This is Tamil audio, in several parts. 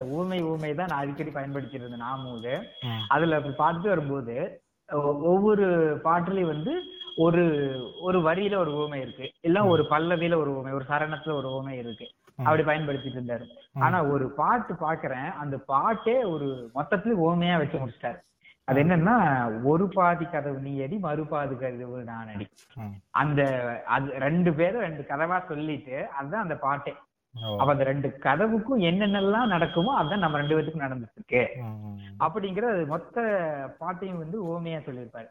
ஊமை ஊமை தான் நான் அடிக்கடி பயன்படுத்திட்டு இருந்தேன் நாமூது ம். அதுல அப்படி பார்த்துட்டு வரும்போது ஒவ்வொரு பாட்டுலயும் வந்து ஒரு ஒரு வரியில ஒரு ஊமை இருக்கு. இல்ல ஒரு பல்லவியில ஒரு ஊமை ஒரு சரணத்துல ஒரு ஊமை இருக்கு. அப்படி பயன்படுத்திட்டு இருந்தாரு. ஆனா ஒரு பாட்டு பாக்குறேன் அந்த பாட்டே ஒரு மொத்தத்துல ஊமையா வச்சு முடிச்சிட்டாரு. அது என்னன்னா ஒரு பாதி கதவு நீ அடி மறுபாதி கதவு நான் அடி. அந்த அது ரெண்டு பேரும் ரெண்டு கதவா சொல்லிட்டு அதுதான் அந்த பாட்டே. அப்ப அந்த ரெண்டு கதவுக்கும் என்னென்னலாம் நடக்குமோ அதான் நம்ம ரெண்டு பேத்துக்கும் நடந்துட்டு இருக்கு அப்படிங்கிற அது மொத்த பாட்டையும் வந்து ஓமையா சொல்லியிருப்பாரு.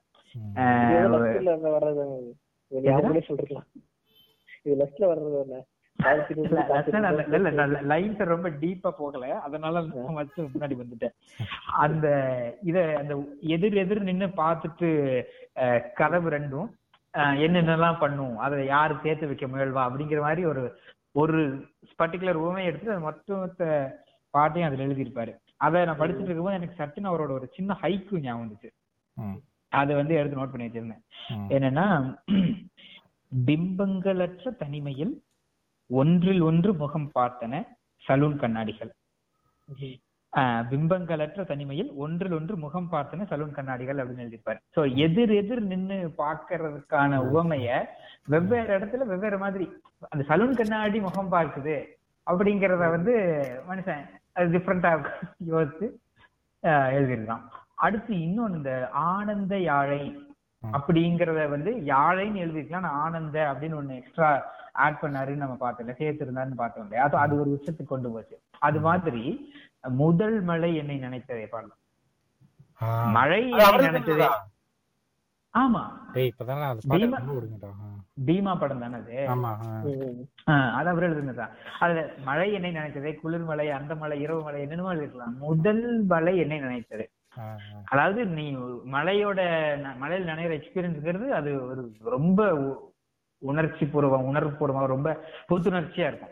லைன்ஸ் ரொம்ப டீப்பா போகல. அதனால முன்னாடி வந்துட்டேன். அந்த இத அந்த எதிர் எதிர் நின்னு பார்த்துட்டு அஹ், கதவு ரெண்டும் என்னென்னலாம் பண்ணும் அதை யாரு சேர்த்து வைக்க முயல்வா அப்படிங்கிற மாதிரி ஒரு ஒரு பர்டிகுலர் உவமையை எடுத்து அது மொத்த பாட்டையும் அதுல எழுதியிருப்பாரு. அதை நான் படிச்சுட்டு இருக்கும்போது எனக்கு சட்டுன்னு அவரோட ஒரு சின்ன ஹைக்கு ஞாபகம் வந்துச்சு. அதை வந்து எடுத்து நோட் பண்ணி வச்சிருந்தேன். என்னன்னா பிம்பங்களற்ற தனிமையில் ஒன்றில் ஒன்று முகம் பார்த்தன சலூன் கண்ணாடிகள். பிம்பங்களற்ற தனிமையில் ஒன்றில் ஒன்று முகம் பார்த்தன சலூன் கண்ணாடிகள் அப்படின்னு எழுதியிருப்பாரு. சோ எதிர் எதிர் நின்னு பாக்குறதுக்கான உவமைய வெவ்வேறு இடத்துல வெவ்வேறு மாதிரி அந்த சலூன் கண்ணாடி முகம் பார்க்குது அப்படிங்கறத வந்து மனுஷன் அது டிஃப்ரெண்டா ஆஹ் எழுதியிருக்கான். அடுத்து இன்னொன்னு இந்த ஆனந்த யாழை அப்படிங்கறத வந்து யாழைன்னு எழுதிருக்கலாம் ஆனா ஆனந்த அப்படின்னு ஒண்ணு எக்ஸ்ட்ரா ஆட் பண்ணாருன்னு நம்ம பார்த்தோம்ல சேர்த்திருந்தாருன்னு பார்த்தோம் இல்லையா? அது ஒரு விஷயத்துக்கு கொண்டு போச்சு. அது மாதிரி முதல் மழை என்னை நினைத்ததே பாடலாம். மழை சொன்னதா? ஆமா. பீமா- படம் தானே அது? அவர் எழுதுனதுதான் அதுல மழை என்னை நினைத்ததே குளிர் மழை அந்த மழை இரவு மழை என்னென்னமோ எழுதிருக்கலாம் முதல் மழை என்னை நினைத்தது. அதாவது நீ மழையோட மழையில் நனைகிற எக்ஸ்பீரியன்ஸ்ங்கிறது அது ஒரு ரொம்ப உணர்ச்சி பூர்வம் உணர்வு பூர்வமா ரொம்ப புத்துணர்ச்சியா இருக்கும்.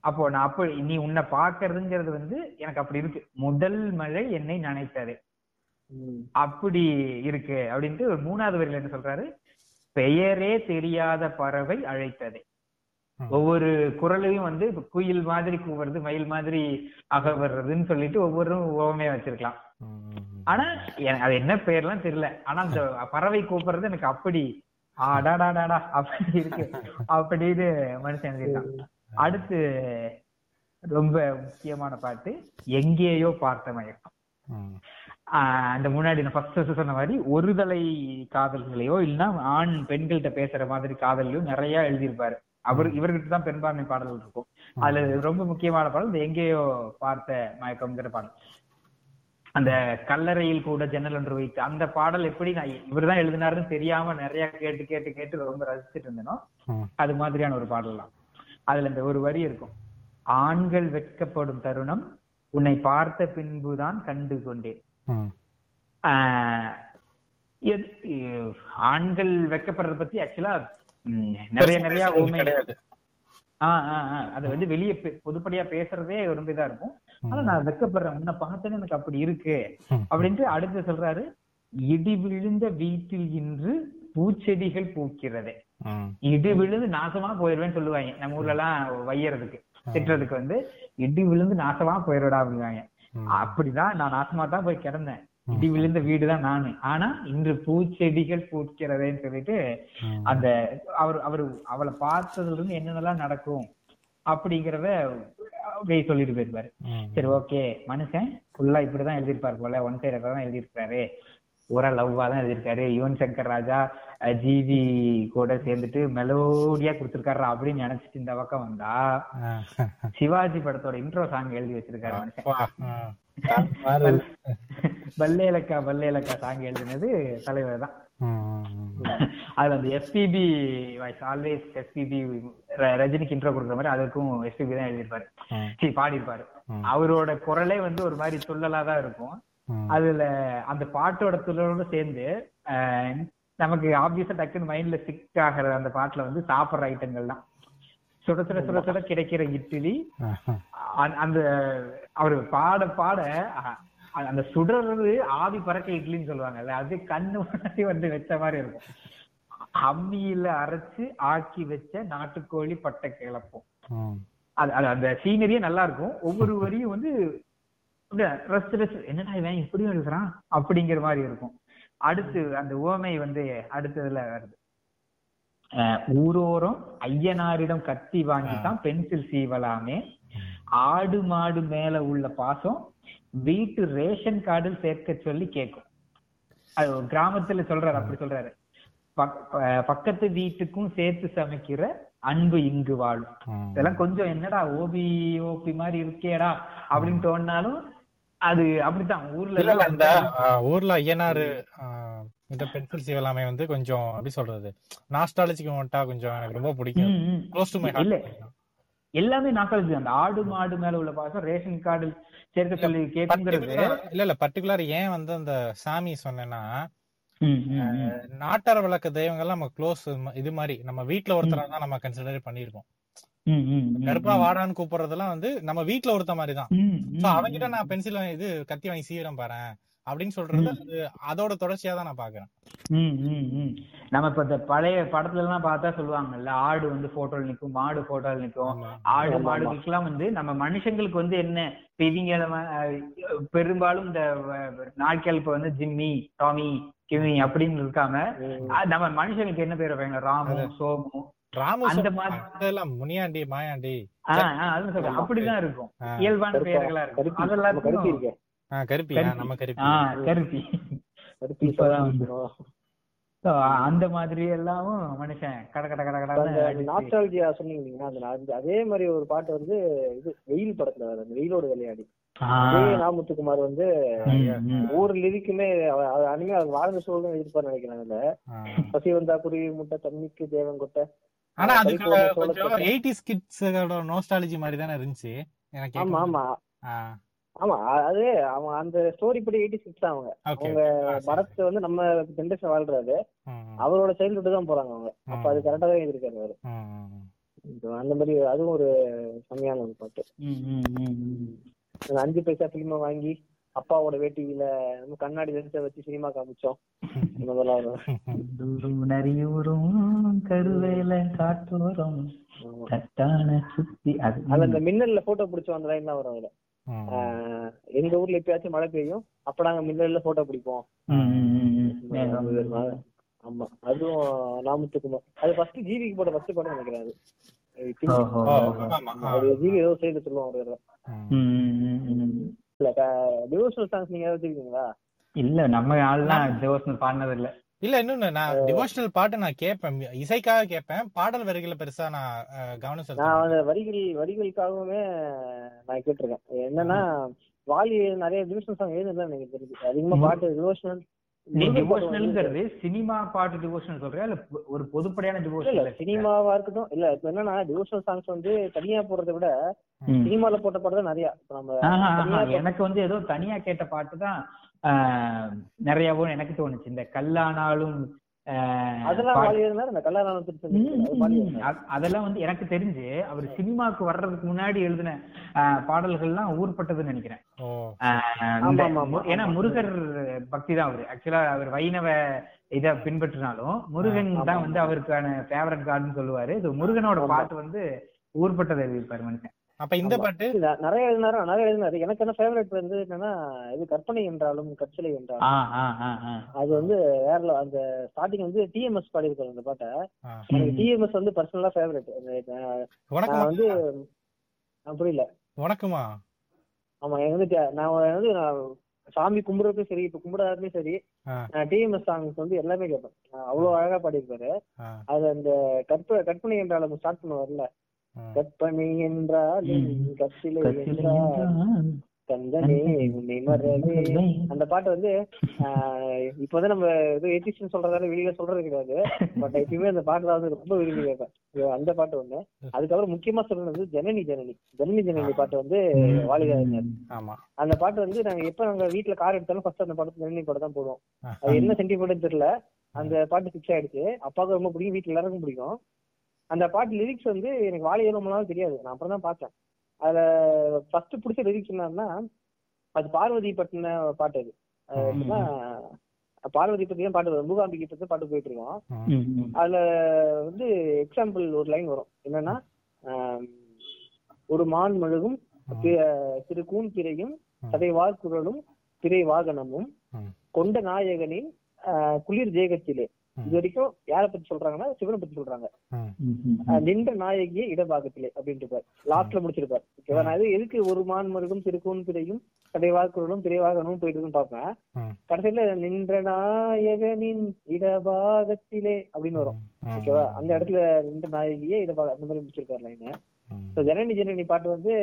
அப்போ நான் அப்ப நீ உன்னை பாக்குறதுங்கிறது வந்து எனக்கு அப்படி இருக்கு. முதல் மழை என்னை நினைத்தது. அப்படி இருக்கு அப்படின்ட்டு ஒரு மூணாவது வரியில என்ன சொல்றாரு? பெயரே தெரியாத பறவை அழைத்தது. ஒவ்வொரு குரலையும் வந்து குயில் மாதிரி கூவுறது மயில் மாதிரி அகவர்றதுன்னு சொல்லிட்டு ஒவ்வொரு ஓமையா வச்சிருக்கலாம். ஆனா அது என்ன பேர்லாம் தெரியல. ஆனா அந்த பறவை கூப்பிடுறது எனக்கு அப்படி ஆடாடாடாடா அப்படி இருக்கு. அப்படின்னு மனுஷன் எழுதியிருக்கான். அடுத்து ரொம்ப முக்கியமான பாட்டு எங்கேயோ பார்த்த மயக்கம். அந்த முன்னாடி நான் ஃபர்ஸ்ட் சொன்ன மாதிரி ஒருதலை காதல்களையோ இல்லைன்னா ஆண் பெண்கள்கிட்ட பேசுற மாதிரி காதலையோ நிறைய எழுதியிருப்பாரு. அவர் இவர்கிட்ட தான் பெரும்பான்மை பாடல்கள் இருக்கும். அதுல ரொம்ப முக்கியமான பாடல் இந்த எங்கேயோ பார்த்த மயக்கம்ங்கிற பாடல். அந்த கல்லறையில் கூட ஜன்னல் ஒன்று வைத்து அந்த பாடல் எப்படி நான் இவர்தான் எழுதினாருன்னு தெரியாம நிறைய கேட்டு கேட்டு கேட்டு ரொம்ப ரசிச்சுட்டு இருந்தேனோ. அது மாதிரியான ஒரு பாடல் தான். அதுல இந்த ஒரு வரி இருக்கும். ஆண்கள் வெட்கப்படும் தருணம் உன்னை பார்த்த பின்புதான் கண்டு கொண்டேன் ஆண்கள் வெட்கப்படுறத பத்தி ஆக்சுவலா நிறைய நிறைய உண்மை கிடையாது. ஆஹ் ஆஹ் ஆஹ் அது வந்து வெளியே பொதுப்படியா பேசுறதே ரொம்ப இதா இருக்கும். ஆனா நான் வெட்கப்படுறேன் உன்னை பார்த்தேன்னு எனக்கு அப்படி இருக்கு. அப்படின்ட்டு அடுத்து சொல்றாரு இடி விழுந்த வீட்டில் இன்று பூச்செடிகள் பூக்கிறதே. இடி விழுந்து நாசமா போயிருவேன்னு சொல்லுவாங்க. நம்ம ஊர்ல எல்லாம் வையறதுக்கு திட்டுறதுக்கு வந்து இடி விழுந்து நாசமா போயிடுடா அப்படிவாங்க. அப்படிதான் நான் நாசமா தான் போய் கிடந்தேன். இடி விழுந்த வீடுதான் நானு. ஆனா இன்று பூச்செடிகள் பூக்கிறதேன்னு சொல்லிட்டு. அந்த அவர் அவர் அவளை பார்த்ததுல இருந்து என்னென்னலாம் நடக்கும் அப்படிங்கறத அப்படியே சொல்லிட்டு போயிருப்பாரு. சரி ஓகே. மனுஷன் ஃபுல்லா இப்படிதான் எழுதியிருப்பாரு போல. ஒன் சைடு தான் எழுதியிருக்காரு ஒரு லவ்வா தான் எழுதியிருக்காரு. யுவன் சங்கர் ராஜா ஜிவி கூட சேர்ந்துட்டு மெலோடியா கொடுத்திருக்காரு அப்படின்னு நினைச்சிட்டு இந்த பக்கம் வந்தா. சிவாஜி படத்தோட இன்ட்ரோ சாங் எழுதி வச்சிருக்காரு. பல்லேலக்கா பல்லேலக்கா சாங் எழுதினது தலைவர் தான். அதுல அந்த எஸ்பிபி வாய்ஸ் ஆல்வேஸ் எஸ்பிபி ரஜினிக்கு இன்ட்ரோ கொடுக்குற மாதிரி அதுக்கும் எஸ்பிபி தான் எழுதியிருப்பாரு. சரி பாடியிருப்பாரு. அவரோட குரலே வந்து ஒரு மாதிரி துள்ளலா தான் இருக்கும். அதுல அந்த பாட்டோட துள்ளலோட சேர்ந்து நமக்கு ஆப்வியஸா டக்குன்னு மைண்ட்ல ஸ்டிக் ஆகிற அந்த பாட்டுல வந்து சாப்பிடுற ஐட்டங்கள் தான். சுட சுட சுட சுட கிடைக்கிற இட்லி. அந்த- அவரு பாட பாட அந்த சுடறது ஆவி பறக்க இட்லின்னு சொல்லுவாங்கல்ல அது கண்ணு முன்னாடி வந்து வச்ச மாதிரி இருக்கும். அம்மியில அரைச்சு ஆக்கி வச்ச நாட்டுக்கோழி பட்டை கிளப்போம். அது அது அந்த சீனரியே நல்லா இருக்கும். ஒவ்வொரு வரியும் வந்து ரெஸ்ட் ரெஸ்ட் என்னடா இவன் இப்படியும் எழுதுறான்? அப்படிங்கிற மாதிரி இருக்கும். அடுத்து அந்த உவமை வந்து அடுத்ததுல வருது. ஊரோரம் ஐயனாரிடம் கத்தி வாங்கி தான் பென்சில் சீவலாமே. ஆடு மாடு மேல உள்ள பாசம் வீட்டு ரேஷன் கார்டில் சேர்க்க சொல்லி கேட்கும் அது கிராமத்துல சொல்றாரு அப்படி சொல்றாரு. பக்கத்து வீட்டுக்கும் சேர்த்து சமைக்கிற அன்பு இங்கு வாழும். இதெல்லாம் கொஞ்சம் என்னடா ஓபி ஓபி மாதிரி இருக்கேடா அப்படின்னு தோணினாலும் அது அப்படித்தான் ஊர்ல ஆ, ஊர்ல ஐயனாரு இந்த பென்சில் சீவலாமே வந்து கொஞ்சம் எப்படி சொல்றது நாஸ்டாலஜிக்கு மட்டா கொஞ்சம் எனக்கு ரொம்ப பிடிக்கும். க்ளோஸ் டு மை ஹார்ட் எல்லாமே நாக்காளி அந்த ஆடு மாடு மேல உள்ள பாசம் ரேஷன் கார்டு சேர்க்க சொல்லி கேட்குங்கிறது இல்ல இல்ல பர்டிகுலர் ஏன் வந்து அந்த சாமி சொன்னேன்னா. நாட்டார் வழக்க தெய்வங்கள்லாம் நம்ம க்ளோஸ் இது மாதிரி நம்ம வீட்ல ஒருத்தரா தான் நம்ம கன்சிடர் பண்ணிருக்கோம். கருப்பா வாடான்னு கூப்பிடுறதெல்லாம் வந்து நம்ம வீட்ல ஒருத்த மாதிரி தான் ம், சோ அவங்கிட்ட நான் பென்சில் இது கத்தி வாங்கி சீவிரம் பாரு அப்படின்னு சொல்றது அது அதோட தொடர்ச்சியா தான் நான் பாக்குறேன். ம், ம், ம். நம்ம இப்ப இந்த பழைய படத்துல எல்லாம் பார்த்தா சொல்லுவாங்கல்ல ஆடு வந்து போட்டோல நிக்கும் மாடு போட்டோல நிக்கும். ஆடு ஆமா, மாடுகளுக்கெல்லாம் வந்து நம்ம மனுஷங்களுக்கு வந்து என்ன அஹ், பெரும்பாலும் இந்த நாட்கள் இப்ப வந்து ஜிம்மி டாமி கிமி அப்படின்னு இருக்காம நம்ம மனுஷங்களுக்கு என்ன பேர் வைப்பாங்க? ராமு சோமு அதெல்லாம் முனியாண்டி மாயாண்டி. அப்படிதான் இருக்கும். இயல்பான பெயர்களா இருக்கும். நம்ம கருப்பி கருப்பி. நம்ம கருப்பி. கருப்பி. அந்த மாதிரி எல்லாமும் மனுஷன் கட கட கட அந்த கடன்னு நாஸ்டாலஜியா சொன்னீங்க அந்த அதே மாதிரி ஒரு பாட்டு வந்து இது வெயில் படத்துல அந்த வெயிலோட விளையாடி. அதே நாமுத்துக்குமார் வந்து ஒவ்வொரு லிரிக்குமே அனிமே வாழ்ந்த சூழலும் எழுதிப்பாரு நினைக்கிறேன் அதுல. பசி வந்தா குருவி முட்டை தண்ணிக்கு தேவன் கொட்டை ஆனா அதுக்கு பரிபூர்ண கொஞ்சம் எயிட்டிஸ் கிட்ஸோட நோஸ்டாலஜி மாதிரி தானே இருந்துச்சு எனக்கு ஆமா ஆமா. ஆமா அது அவன் அந்த ஸ்டோரி படி எயிட்டி சிக்ஸ் அவங்க. அவங்க படத்தை வந்து நம்ம ஜென்ரேஷன் வாழ்றாரு அவரோட சைல்ட்ஹுட் தான் போறாங்க அவங்க. அப்ப அது கரெக்டா தான் எழுதிருக்காரு அவரு. அந்த மாதிரி அதுவும் ஒரு செம்மையான ஒரு பாட்டு. அஞ்சு பைசா பிலிம வாங்கி அப்பாவோட வேட்டியில கண்ணாடி லென்ஸை வச்சு சினிமா காமிச்சோம். அது. அதுல இந்த மின்னல்ல போட்டோ பிடிச்சோம் அந்த லைன் தான் வரும் அதுல. எங்க ஊர்ல எப்பயாச்சும் மழை பெய்யும். அப்ப நாங்க மின்னல்ல போட்டோ பிடிப்போம். ஆமா. அதுவும் நாமத்துக்குமார் அது ஃபர்ஸ்ட் ஜிவிக்கு போட்ட ஃபர்ஸ்ட் படம் நினைக்கிறேன் அது. ஜிவி ஏதோ சேர்ந்து சொல்லுவோம் இல்ல டிவோஷனல் சாங்ஸ் நீங்க ஏதாவது வச்சிருக்கீங்களா இல்ல நம்ம ஆள்லாம் டிவோஷனல் பாடினது இல்ல இல்ல இன்னொன்னு நான் டிவோஷனல் பாட்டு நான் கேட்பேன். இசைக்காக கேட்பேன். பாடல் வரிகளை பெருசா நான் கவனம் நான் செலுத்த வரிகள் வரிகளுக்காகவுமே நான் கேட்டிருக்கேன். என்னன்னா வாலி நிறைய டிவோஷனல் சாங் எழுதுதான் எனக்கு தெரியுது அதிகமா பாட்டு டிவோஷனல் நீ டிவோஷனல்ங்கிறது சினிமா பாட்டு டிவோஷனல் சொல்றியா? இல்ல ஒரு பொதுப்படையான இல்ல டிவோஷனல் சினிமாவா இருக்கட்டும். இல்ல இப்ப என்னன்னா டிவோஷனல் சாங்ஸ் வந்து தனியா போடுறதை விட. சினிமால போட்ட பாட்டு தான் நிறைய. நம்ம எனக்கு வந்து ஏதோ தனியா கேட்ட பாட்டு தான் ஆஹ், நிறையவும் எனக்கு தோணுச்சு. இந்த கல்லானாலும் அதெல்லாம் வந்து எனக்கு தெரிஞ்சு அவர் சினிமாக்கு வர்றதுக்கு முன்னாடி எழுதின பாடல்கள்லாம் ஊர்பட்டதுன்னு நினைக்கிறேன். ஏன்னா முருகர் பக்தி தான் அவரு. ஆக்சுவலா அவர் வைணவ இத பின்பற்றினாலும் முருகன் தான். வந்து அவருக்கான ஃபேவரட் கார்டுன்னு சொல்லுவாரு. இது முருகனோட. பாட்டு வந்து ஊர்பட்டதை எழுதியிருப்பாரு மனுஷன். அப்ப இந்த. பாட்டு? நிறைய எழுதினாரு? நிறைய எழுதினாரு. எனக்கு என்ன ஃபேவரட் வந்து என்னன்னா இது கற்பனை என்றாலும் கற்சிலை என்றாலும். அது வந்து வேற. அந்த ஸ்டார்டிங் வந்து டிஎம்எஸ் பாடியிருக்காரு அந்த பாட்டை. எனக்கு டிஎம்எஸ் வந்து பர்சனலா ஃபேவரட் நான் வந்து நான் புரியல. உனக்குமா? ஆமா எனக்கு வந்து நான் வந்து சாமி கும்பிடுறதுக்கும் சரி இப்ப கும்பிடாதுமே சரி டிஎம்எஸ் சாங்ஸ் வந்து எல்லாமே கேட்பேன். அவ்வளவு அழகா பாடியிருப்பாரு. அது அந்த கற்ப கற்பனை என்றாலும் ஸ்டார்ட் பண்ணுவார்ல. கற்பனை என்றால் கற்சிலை என்றால் கந்தனே உன்னை மறவே அந்த பாட்டு வந்து ஆஹ் இப்ப வந்து நம்ம ஏதோ எத்திஷன் சொல்றதால வெளியில சொல்றது கிடையாது. பட் எப்பயுமே அந்த பாட்டு வந்து ரொம்ப விரும்பி கேட்பேன். அந்த பாட்டு ஒண்ணு. அதுக்கப்புறம் முக்கியமா சொல்றது வந்து ஜனனி ஜனனி. ஜனனி ஜனனி பாட்டு வந்து வாலிதா இருந்தார் ஆமா. அந்த பாட்டு வந்து நாங்க எப்ப நாங்க வீட்டுல கார் எடுத்தாலும் ஃபர்ஸ்ட் அந்த பாட்டு ஜனனி பாட்டு தான் போடுவோம். அது என்ன சென்டிமெண்ட் தெரியல. அந்த பாட்டு ஃபிக்ஸ் ஆயிடுச்சு. அப்பாவுக்கு ரொம்ப பிடிக்கும். வீட்டுல எல்லாருக்கும் பிடிக்கும். அந்த பாட்டு லிரிக்ஸ் வந்து எனக்கு வாலிய ரொம்ப நாள் தெரியாது. நான் அப்புறம் தான் பார்த்தேன். அதுல ஃபர்ஸ்ட் பிடிச்ச லிரிக்ஸ் என்னன்னா அது பார்வதி பட்டின பாட்டு அது. பார்வதி பத்தி தான் பாட்டு வரும். மூகாம்பிகை பத்தி பாட்டு போயிட்டு இருக்கோம். அதுல வந்து எக்ஸாம்பிள் ஒரு லைன் வரும். என்னன்னா ஒரு மான் மழுகும் திரு கூன் பிறையும் சதைவார் குரலும் திரை வாகனமும். கொண்ட நாயகனின் குளிர் ஜேகத்திலே இது வரைக்கும் யாரை பத்தி சொல்றாங்கன்னா சிவனை பத்தி சொல்றாங்க. நின்ற நாயகிய இடபாகத்திலே அப்படின்ட்டு லாஸ்ட்ல முடிச்சிருப்பார். ஓகேவா நான் இது எதுக்கு ஒரு மான் மருகும் திருக்கூன் பிறையும் சதைவாக்குறலும் திரைவாகனமும் போயிட்டு இருக்குன்னு பார்ப்பேன். கடைசியில நின்ற நாயகனின் இடபாகத்திலே அப்படின்னு வரும். ஓகேவா அந்த இடத்துல நின்ற நாயகியே இடபாக அந்த மாதிரி முடிச்சிருக்காரு லைன் ஜனனி ஜனனி பாட்டு வந்து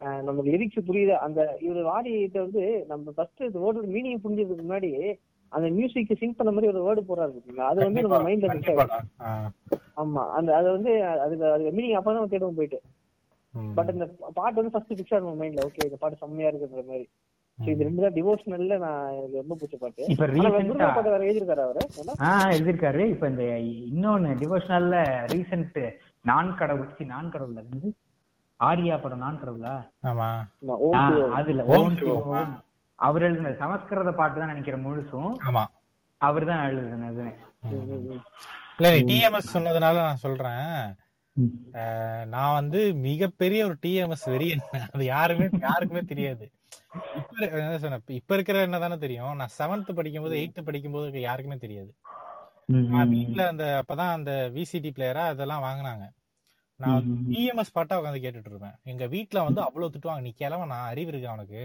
ஆஹ், நமக்கு லிரிக்ஸ் புரியுது? அந்த இவர் வாடிட்ட வந்து நம்ம ஃபர்ஸ்ட் இந்த வேர்டு மீனிங் புரிஞ்சதுக்கு முன்னாடி அந்த மியூசிக் சிங் பண்ண மாதிரி ஒரு வேர்டு போறாரு பாத்தீங்களா? அது வந்து நம்ம மைண்ட்ல ஃபிக்ஸ் ஆகும் ஆமா. அந்த அது வந்து அதுக்கு அதுக்கு மீனிங் அப்பதான் தேடுவோம் போயிட்டு. பட் இந்த பாட்டு வந்து ஃபர்ஸ்ட் ஃபிக்ஸ் ஆகும் மைண்ட்ல ஓகே இந்த பாட்டு செம்மையா இருக்குன்ற மாதிரி. இது ரெண்டு தான் டிவோஷனல்ல நான் எனக்கு ரொம்ப பிடிச்ச பாட்டு. இப்ப வெங்குருவர் பாட்டு வேற எழுதிருக்காரு அவரு. எழுதிருக்காரு இப்ப இந்த இன்னொன்னு டிவோஷனல்ல ரீசெண்ட் நான் கடவுள் சி, நான் கடவுள் அது வந்து ஆரியா படம் நான் கடவுளா? ஆமா. அதுல ஓம். அவர் எழுதின சமஸ்கிருத பாட்டு தான் நினைக்கிறேன் முழுசும். ஆமா. அவர் தான் எழுதுனது. இல்ல டிஎம்எஸ் சொன்னதுனால நான் சொல்றேன். நான் வந்து மிகப்பெரிய ஒரு டிஎம்எஸ் வெறியன் அது யாருமே யாருக்குமே தெரியாது. இப்ப என்ன சொன்னேன், இப்ப இருக்கிற என்ன தானே தெரியும். நான் செவன்த் படிக்கும் போது எயித்து படிக்கும் போது யாருக்குமே தெரியாது. நான் வீட்ல அந்த அப்பதான் அந்த விசிடி பிளேயரா அதெல்லாம் வாங்குனாங்க. நான் டிஎம்எஸ் பாட்டா உட்காந்து கேட்டுட்டு இருப்பேன். எங்க வீட்ல வந்து அவ்வளவு திட்டுவாங்க. நீ கிளம்ப நான் அறிவு இருக்கு அவனுக்கு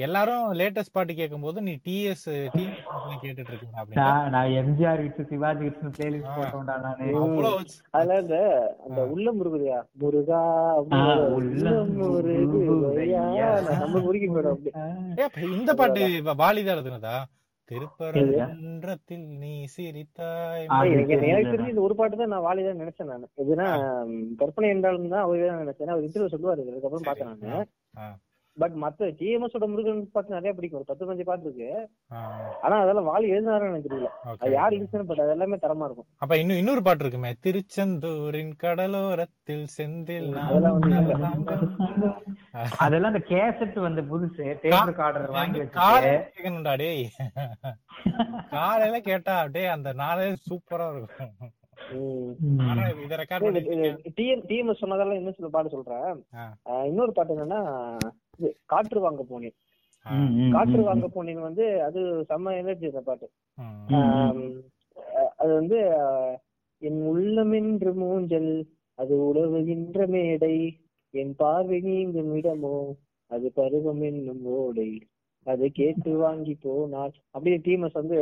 எல்லாரும் லேட்டஸ்ட் பாட்டு கேட்கும்போது நீ டிஎஸ் டிஎஸ் கேட்டுட்டு அப்படின்னு நான் எம்ஜிஆர் விட்டு சிவாஜி விட்டு பிளேலிஸ்ட் போட்டோம்டா நானு. அதுல இந்த அந்த உள்ளம் முருகுதையா? முருகா உள்ளம். நம்ம முருகி போயிடும் இந்த பாட்டு வ- வாலிதான் எழுதுனதா திருப்பரன்றத்தில் நீ சிரித்தாய். எனக்கு தெரிஞ்சு இந்த ஒரு பாட்டு தான் நான் வாலிதான் நினைச்சேன் நான். எதுனா கற்பனை என்றாலும் தான் அவரே தான் நினைச்சேன். அவர் இன்டர்வியூ சொல்லுவாரு அதுக்கப்புறம் பார்த்தேன் நான். ஆ, பட் மத்த டிஎம்எஸ் ஓட முருகன் பாட்டு நிறைய பிடிக்கும். ஒரு பத்து பஞ்சு பாட்டு இருக்கு. ஆனா அதெல்லாம் வாலி எழுதினாருன்னு எனக்கு தெரியல. அது யார் எழுதுன்னு பட் அது எல்லாமே தரமா இருக்கும். அப்ப இன்னும் இன்னொரு பாட்டு இருக்குமே. திருச்செந்தூரின் கடலோரத்தில் செந்தில் அதெல்லாம் வந்து அதெல்லாம் அந்த கேசட் வந்து புதுசு. டேப் ரெக்கார்டர் வாங்கி டேய். காலையில கேட்டா அப்படியே அந்த நாளே சூப்பரா இருக்கும். ம். ஆனா இத ரெக்கார்ட் பண்ணி டிஎம் சொன்னதெல்லாம் இன்னும் சில பாட்டு சொல்றேன் இன்னொரு பாட்டு என்னன்னா காற்று வாங்க போனேன். காற்று. வாங்க போனேன் வந்து அது செம்ம எனர்ஜி அந்த பாட்டு. அது வந்து என் உள்ளமென்று மூஞ்சல் அது உழவுகின்ற மேடை என் பார்வை நீங்கும் இடமோ அது பருவம் என்னும் ஓடை. அதை கேட்டு வாங்கி போனால் அப்படியே டிஎம்எஸ் வந்து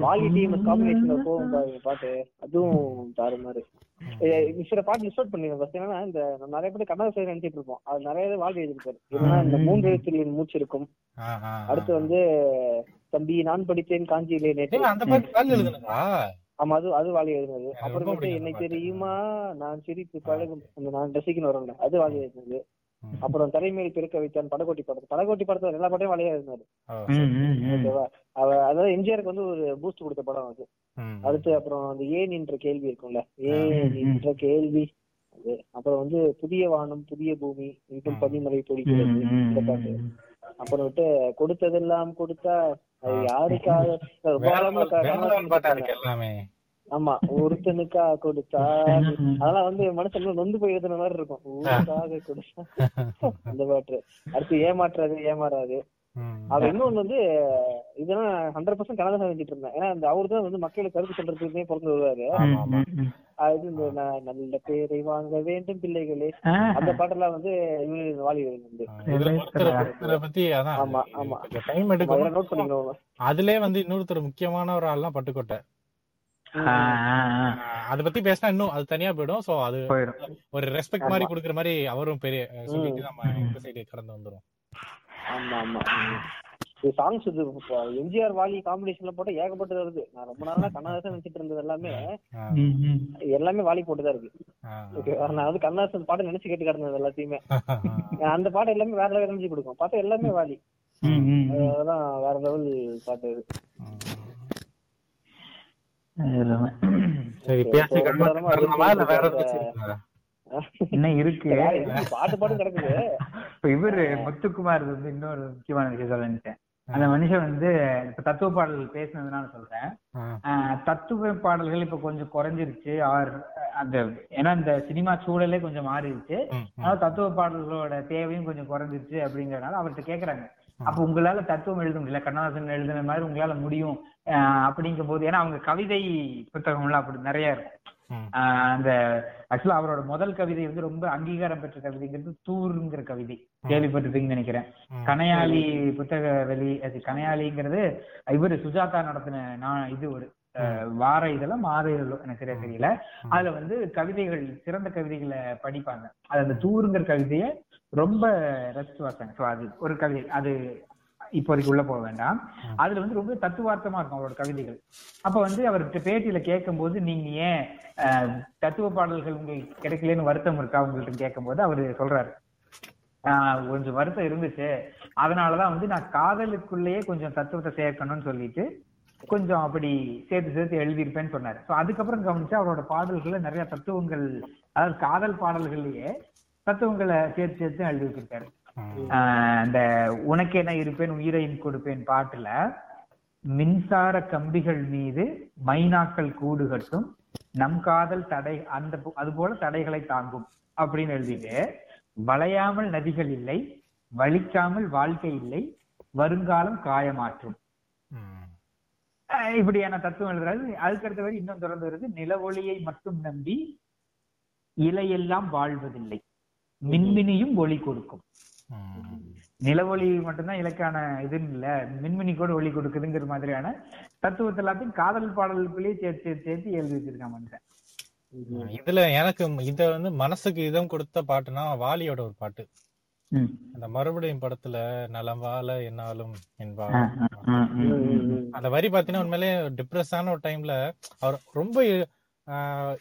வாலி டிஎம்எஸ் காம்பினேஷன்ல போகும் பாருங்க பாட்டு. அதுவும் தாறுமாறு சில பாட்டு மிஸ் அவுட் பண்ணிருக்கேன் ஃபர்ஸ்ட் என்னன்னா இந்த நிறைய பேர் கன்னட சைடு நினைச்சிட்டு இருப்போம். அது நிறைய வாழ் எழுதிருக்காரு என்னன்னா இந்த மூன்று எழுத்தில் என் மூச்சு இருக்கும். அடுத்து வந்து தம்பி நான் படித்தேன் காஞ்சியிலே நேற்று. ஆமா அது அது வாலி எழுதுனது. அப்புறம் என்னை. தெரியுமா? நான் சிரித்து பழகும். அந்த நான் ரசிக்கணும் வரும்ல அது வாலி எழுதுனது. அப்புறம் தலைமையில் பிறக்க வைத்தான் படகோட்டி படத்து படகோட்டி படத்துல எல்லா பாட்டையும் வாலியா. ஓகேவா? அவ அதாவது எம்ஜிஆருக்கு வந்து ஒரு பூஸ்ட் கொடுத்த படம் அது. அடுத்து அப்புறம் அந்த ஏன் என்ற கேள்வி இருக்கும்ல. ஏன். என்ற கேள்வி. அது. அப்புறம் வந்து புதிய வானம் புதிய பூமி மீண்டும் ம். பனிமலை ம், பொழிக்கிறது ம், இந்த பாட்டு. அப்புறம் விட்டு கொடுத்ததெல்லாம் கொடுத்தா அது. யாருக்காக? ஆமா ஒருத்தனுக்கா கொடுத்தா அதெல்லாம் வந்து மனசுல நொந்து போய் எழுதுன மாதிரி இருக்கும். ஊருக்காக கொடுத்தா அந்த பாட்டு. அடுத்து ஏமாற்றாது ஏமாறாது. ம். அவ இன்னொன்னு வந்து இதெல்லாம் ஹண்ட்ரட் பர்சன்ட் கனதா செஞ்சுட்டு இருந்தேன். ஏன்னா அந்த அவரு தான் வந்து மக்களுக்கு கருத்து சொல்றதுக்குமே பிறந்து வருவாரு. அது இந்த நல்ல பேரை வாங்க வேண்டும் பிள்ளைகளே. அந்த பாட்டெல்லாம் வந்து இவரு வாலி வந்து. ஆமா, ஆமா. டைம் எடுக்கும் நோட் பண்ணிக்கணும். அதுலயே வந்து இன்னொருத்தர் முக்கியமான ஒரு ஆள்லாம் பட்டுக்கோட்டை. அத பத்தி பேசினா இன்னும் அது தனியா போயிடும். சோ அது ஒரு ரெஸ்பெக்ட் மாதிரி கொடுக்குற மாதிரி அவரும் பெரிய. சொல்லிட்டு நம்ம இந்த சைடு கடந்து வந்துரும். ஆமா ஆமா. சாங்ஸ் இது எம்ஜிஆர் வாலி காம்பினேஷன்ல போட்டு ஏகப்பட்டது வருது நான் ரொம்ப நாளா கண்ணதாசன் நினைச்சிட்டு இருந்தது எல்லாமே ஆஹ் ம், ம். எல்லாமே வாலி போட்டுதான் இருக்கு. நான் வந்து கண்ணதாசன் பாட்டு நினைச்சு கேட்டு கிடந்தது எல்லாத்தையுமே. அந்த பாட்டு எல்லாமே வேற லெவல் எனர்ஜி கொடுக்கும். பார்த்தா எல்லாமே வாலி. ம், ம், ம். அதெல்லாம் வேற லெவல் பாட்டு இது எல்லாமே. சரி Okay, பேசி so ரொம்ப நேரமா கடந்தமா இல்ல வேற இன்னும் இருக்கு? பாட்டு பாட்டு கிடக்குது இப்ப இவரு முத்துக்குமார் வந்து இன்னொரு முக்கியமான விஷயம் சொல்ல நினைச்சேன். அந்த மனுஷன் வந்து இப்ப தத்துவ பாடல்கள் பேசினதுனால சொல்றேன். ஆஹ் தத்துவ பாடல்கள் இப்ப கொஞ்சம் குறைஞ்சிருச்சு. ஆர் அந்த ஏன்னா இந்த சினிமா சூழலே கொஞ்சம் மாறிடுச்சு. அதனால தத்துவ பாடல்களோட தேவையும் கொஞ்சம் குறைஞ்சிருச்சு அப்படிங்கறதுனால அவர்கிட்ட கேக்குறாங்க. அப்ப உங்களால தத்துவம் எழுத முடியல கண்ணதாசன் எழுதுன மாதிரி உங்களால முடியும் அப்படிங்கும் போது ஏன்னா அவங்க கவிதை புத்தகம்லாம் அப்படி நிறைய இருக்கும். அந்த ஆக்சுவலா அவரோட முதல் கவிதை வந்து ரொம்ப அங்கீகாரம் பெற்ற கவிதைங்கிறது தூருங்கிற கவிதை கேள்விப்பட்டிருப்பீங்கன்னு நினைக்கிறேன். கனையாளி புத்தக வெளி அது கனையாளிங்கிறது இவரு சுஜாதா நடத்தின நான் இது ஒரு வார இதெல்லாம் மாத இதழோ எனக்கு சரியா தெரியல. அதுல வந்து கவிதைகள் சிறந்த கவிதைகளை படிப்பாங்க. அது அந்த தூருங்கிற கவிதையை ரொம்ப ரசிச்சு வாசாங்க ஸோ அது ஒரு கவிதை அது இப்போதைக்கு உள்ள போக வேண்டாம். அதுல வந்து ரொம்ப தத்துவார்த்தமா இருக்கும் அவரோட கவிதைகள். அப்ப வந்து அவர்கிட்ட பேட்டியில கேட்கும்போது நீங்க ஏன் தத்துவ பாடல்கள் உங்களுக்கு கிடைக்கலன்னு வருத்தம் இருக்கா? உங்கள்ட்ட கேட்கும்போது அவரு சொல்றாரு. ஆஹ் கொஞ்சம் வருத்தம் இருந்துச்சு. அதனாலதான் வந்து நான் காதலுக்குள்ளேயே கொஞ்சம் தத்துவத்தை சேர்க்கணும்னு சொல்லிட்டு கொஞ்சம் அப்படி சேர்த்து சேர்த்து எழுதியிருப்பேன்னு சொன்னாரு. ஸோ அதுக்கப்புறம் கவனிச்சு அவரோட பாடல்கள்ல நிறைய தத்துவங்கள் அதாவது காதல் பாடல்கள்லயே தத்துவங்களை சேர்த்து சேர்த்து எழுதி வச்சிருக்காரு. அந்த உனக்கு என்ன இருப்பேன் உயிரையும் கொடுப்பேன் பாட்டுல மின்சார கம்பிகள் மீது மைனாக்கள் கூடு கட்டும் நம் காதல் தடை அந்த அது போல தடைகளை தாங்கும் அப்படின்னு எழுதிட்டு வளையாமல் நதிகள் இல்லை வலிக்காமல் வாழ்க்கை இல்லை வருங்காலம் காயமாற்றும். இப்படியான தத்துவம் எழுதுறாரு. அதுக்கு அடுத்த வரை இன்னும் தொடர்ந்து வருது நில ஒளியை மட்டும் நம்பி இலையெல்லாம் வாழ்வதில்லை. மின்மினியும் ஒளி கொடுக்கும். நிலவொளி மட்டும்தான் இலக்கான இதுன்னு இல்ல. மின்மினி கூட ஒளி கொடுக்குதுங்கிற மாதிரியான தத்துவத்தை எல்லாத்தையும் காதல் பாடல்களுக்குள்ளேயே சேர்த்து சேர்த்து சேர்த்து எழுதி வச்சிருக்கான் மனுஷன். இதுல எனக்கு இத வந்து மனசுக்கு இதம் கொடுத்த பாட்டுனா வாலியோட ஒரு பாட்டு. அந்த மறுபடியும் படத்துல நலம் வாழ என்னாலும் ம். அந்த வரி பாத்தீங்கன்னா உண்மையிலே டிப்ரெஸான ஒரு டைம்ல அவர் ரொம்ப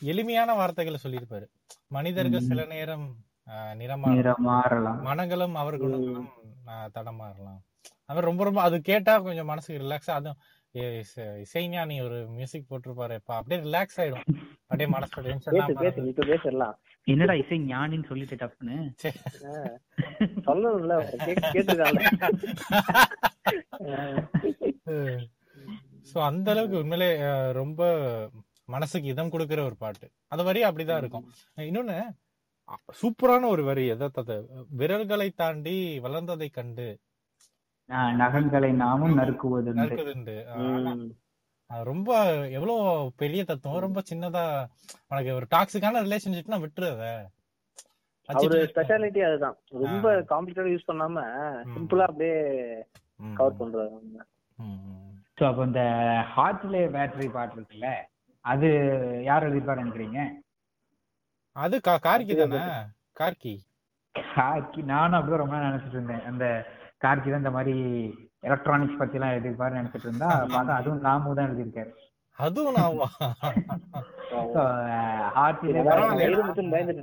எளிமையான வார்த்தைகளை சொல்லியிருப்பாரு. மனிதர்கள் சில நேரம் ஆஹ், நிறமா நிறம் மாறலாம் மனங்களும் அவர் குணங்களும் ஆஹ், தடமாறலாம். அவர் ரொம்ப ரொம்ப அது கேட்டா கொஞ்சம் மனசுக்கு ரிலாக்ஸா அதுவும் இசைஞானி ஒரு மியூசிக் போட்டிருப்பாரு இப்ப அப்படியே ரிலாக்ஸ் ஆயிடும். அப்படியே மனசு டென்ஷன் இப்ப பேசிடலாம். என்னடா இசை ஞானின்னு சொல்லிட்டு டப்புன்னு? சொல்லணும்ல சோ அந்த அளவுக்கு உண்மையிலே ரொம்ப மனசுக்கு இதம் கொடுக்கிற ஒரு பாட்டு. அந்த வரி அப்படிதான் இருக்கும். இன்னொன்னு சூப்பரான ஒரு வரி எதாவது விரல்களை தாண்டி வளர்ந்ததை கண்டு. ஆஹ் நகங்களை நாமும் நறுக்குவதுண்டு. ரொம்ப எவ்வளவு பெரிய தத்துவம். ரொம்ப சின்னதா உனக்கு ஒரு டாக்ஸிக்கான ரிலேஷன்ஷிப்னா விட்டுரு அத அவரு ஸ்பெஷாலிட்டி அதுதான். ரொம்ப காம்ப்ளிகேட்டட் யூஸ் பண்ணாம சிம்பிளா அப்படியே கவர் பண்றாரு. ஸோ அப்போ இந்த ஹார்ட்லே பேட்டரி பாட்டு இருக்குல்ல அது யார் எழுதியிருப்பாரு நினைக்கிறீங்க? அது கார்கி தானே? கார்கி. கார்கி. நானும் அப்படிதான் ரொம்ப நினைச்சிட்டு இருந்தேன். அந்த கார்கி தான் இந்த மாதிரி எலக்ட்ரானிக்ஸ் பத்தி எல்லாம் எழுதியிருப்பாரு நினைச்சிட்டு இருந்தா பார்த்தா அதுவும் நாமு தான் எழுதியிருக்காரு அதுவும்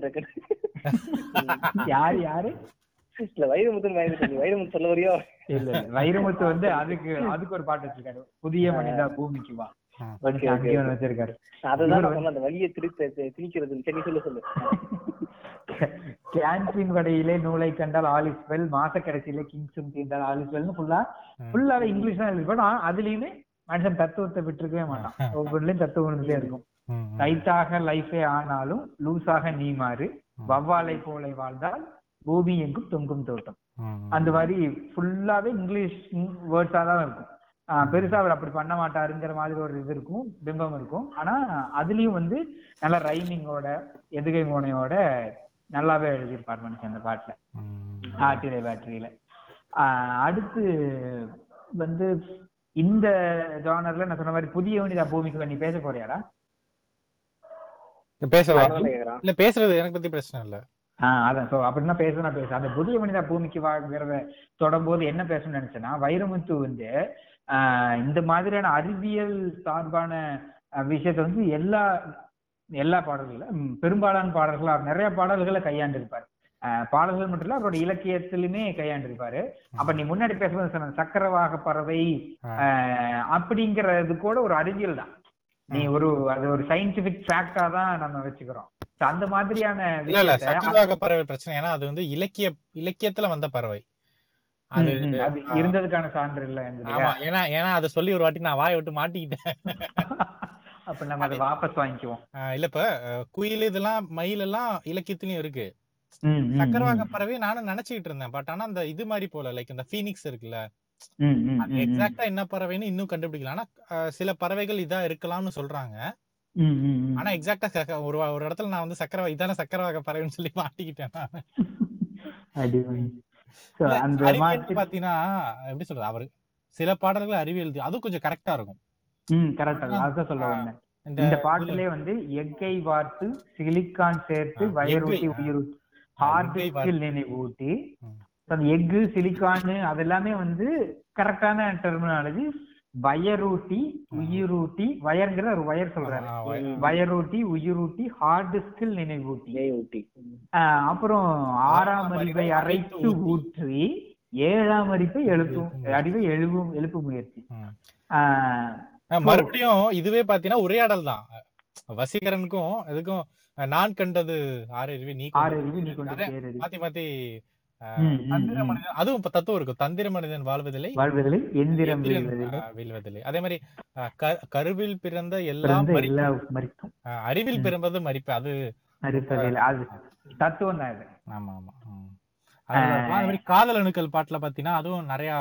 இருக்கேன். யாரு யாரு? இல்ல வைரமுத்துன்னு பயந்துட்டு வைரமுத்து சொல்ல வரையோ? இல்ல இல்ல. வைரமுத்து வந்து அதுக்கு அதுக்கு ஒரு பாட்டு வச்சிருக்காரு. புதிய மனிதா பூமிக்கு வா. வச்சிருக்காரு. அதுதான் அந்த வழியை திரி திணிக்கிறது. சரி சொல்லு சொல்லு. கேன்டீன் வடையிலே நூலை கண்டால் ஆல் இஸ் வெல் மாச கடைசியில கிங்ஸும் தீர்ந்தால் ஆல் இஸ் வெல்னு ஃபுல்லா ஃபுல்லாவே இங்கிலீஷ் தான் அதுலயுமே மனுஷன் தத்துவத்தை விட்டுருக்கவே மாட்டான். ஒவ்வொன்றுலயும் தத்துவம் இருக்கும். டைட்டாக லைஃபே ஆனாலும் லூஸாக நீ மாறு வவ்வாலை போல வாழ்ந்தால் பூமி எங்கும் தொங்கும் தோட்டம். அந்த மாதிரி ஃபுல்லாவே இங்கிலீஷ் வேர்ட்ஸா தான் இருக்கும். பெருசா அவர் அப்படி பண்ண மாட்டாருங்கிற மாதிரி ஒரு இது இருக்கும் பிம்பம் இருக்கும். ஆனா அதுலயும் வந்து நல்ல ரைமிங்கோட எதுகை மோனையோட நல்லாவே எழுதியிருப்பார் மனுஷன் அந்த பாட்டுல. ஆட்டிலே பேட்டரியில அடுத்து வந்து இந்த ஜானர்ல நான் சொன்ன மாதிரி புதிய வனிதா பூமிக்கு நீ பேச போறியாடா இல்ல பேசுறது எனக்கு பத்தி பிரச்சனை இல்ல. ஆஹ் அதான். சோ அப்படின்னா பேச பேச. அந்த புதிய மனிதா பூமிக்கு வாங்கிறத தொடரும்போது என்ன பேசணும்னு நினைச்சேன்னா வைரமுத்து வந்து ஆஹ் இந்த மாதிரியான அறிவியல் சார்பான விஷயத்தை வந்து எல்லா எல்லா பாடல்களும் பெரும்பாலான பாடல்களா நிறைய பாடல்களை கையாண்டிருப்பார். பாடல்கள் மட்டும் இல்ல அவரோட இலக்கியத்திலுமே கையாண்டிருப்பாரு. அப்ப நீ முன்னாடி பேசும்போது சொன்ன சக்கரவாக பறவை ஆஹ் அப்படிங்கிறது கூட ஒரு அறிவியல் தான். நீ ஒரு அது ஒரு சயின்டிபிக் ஃபேக்டா தான் நம்ம வச்சுக்கிறோம். அந்த மாதிரியான சக்கரவாக பறவை பிரச்சனை ஏன்னா அது வந்து இலக்கிய இலக்கியத்துல வந்த பறவை. அது இருந்ததுக்கான சான்று இல்ல ஆமா ஏன்னா ஏன்னா அதை சொல்லி ஒரு வாட்டி நான் வாயை விட்டு மாட்டிக்கிட்டேன். அப்ப நம்ம அதை வாபஸ் வாங்கிக்குவோம். இல்ல இப்ப குயில் இதெல்லாம் மயில் எல்லாம் இலக்கியத்திலயும் இருக்கு. சக்கரவாக. பறவை நானும் நினைச்சுக்கிட்டு இருந்தேன். பட் ஆனா அந்த இது மாதிரி போல லைக் இந்த ஃபீனிக்ஸ் இருக்குல்ல. எக்ஸாக்டா என்ன பறவைன்னு இன்னும் கண்டுபிடிக்கல. ஆனா சில பறவைகள் இதா இருக்கலாம்னு சொல்றாங்க. ஆனா எக்ஸாக்டா ஒரு ஒரு இடத்துல நான் வந்து சக்கரவா இதான சக்கரவாக பறவைன்னு சொல்லி மாட்டிக்கிட்டேன் அறிவியல் பாத்தீங்கன்னா எப்படி சொல்றது அவரு சில பாடல்கள் அறிவியல் இது- அதுவும் கொஞ்சம் கரெக்டா இருக்கும். ம் கரெக்ட் அதான் சொல்ல வந்தேன். இந்த பாட்டிலே வந்து எக்கை வார்த்து சிலிக்கான் சேர்த்து வயரூட்டி. உயிரூட்டி ஹார்ட் நினைவூட்டி எக்கு சிலிக்கானு அதெல்லாமே வந்து கரெக்டான டெர்மினாலஜி வயரூட்டி உயிரூட்டி வயர்ங்கிற ஒரு வயர் சொல்றாரு. வயரூட்டி உயிரூட்டி ஹார்ட் டிஸ்கில் நினைவூட்டி. அப்புறம் ஆறாம் அறிவை அரைத்து ஊற்றி ஏழாம் அறிவை எழுப்பும். அறிவை எழுப்பும் எழுப்பு முயற்சி. மறுபடியும் இதுவே பாத்தீங்கன்னா உரையாடல் தான். வசீகரனுக்கும் இதுக்கும் நான் கண்டது ஆறு அறிவு நீ ஆறு அறிவு நீ மாத்தி ம், தந்திர ம். மனிதன் அதுவும் இப்ப தத்துவம் இருக்கும் தந்திர மனிதன் வாழ்வதில்லை. வாழ்வதில்லை எந்திரம் வீழ்வதில்லை. அதே மாதிரி கருவில் பிறந்த எல்லாம் அறிவில் பிறந்தது மறிப்பு. அது தத்துவம் தான் ஆமா ஆமா. அதே மாதிரி காதல் அணுக்கள் பாட்டுல பாத்தீங்கன்னா அதுவும் நிறைய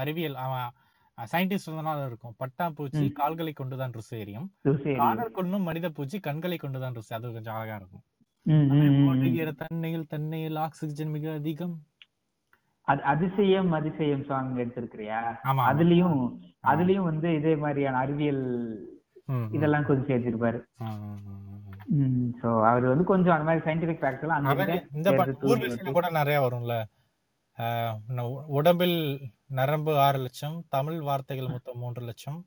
அறிவியல் அவன் சயின்டிஸ்ட் இருக்கும். பட்டாம்பூச்சி கால்களை கொண்டுதான் ருசி எரியும். காதல் கொள்ளும் மனித பூச்சி கண்களை கொண்டுதான் ருசி. அது கொஞ்சம் அழகா இருக்கும். ம், ம், ம், ம். ஓடுகிற தண்ணியில் தண்ணியில் ஆக்சிஜன் மிக அதிகம். அது அதிசயம் அதிசயம் சாங் எடுத்திருக்கிறியா? அதுலயும் அதுலயும் வந்து இதே மாதிரியான அறிவியல் இதெல்லாம் கொஞ்சம் சேர்த்திருப்பாரு. சோ அவர் வந்து கொஞ்சம் அந்த மாதிரி சயின்டிபிக் ஃபேக்ட்ஸ் எல்லாம் இந்த கூட நிறைய வரும்ல. உடம்பில் நரம்பு ஆறு லட்சம் தமிழ் வார்த்தைகள் மொத்தம் மூன்று லட்சம்.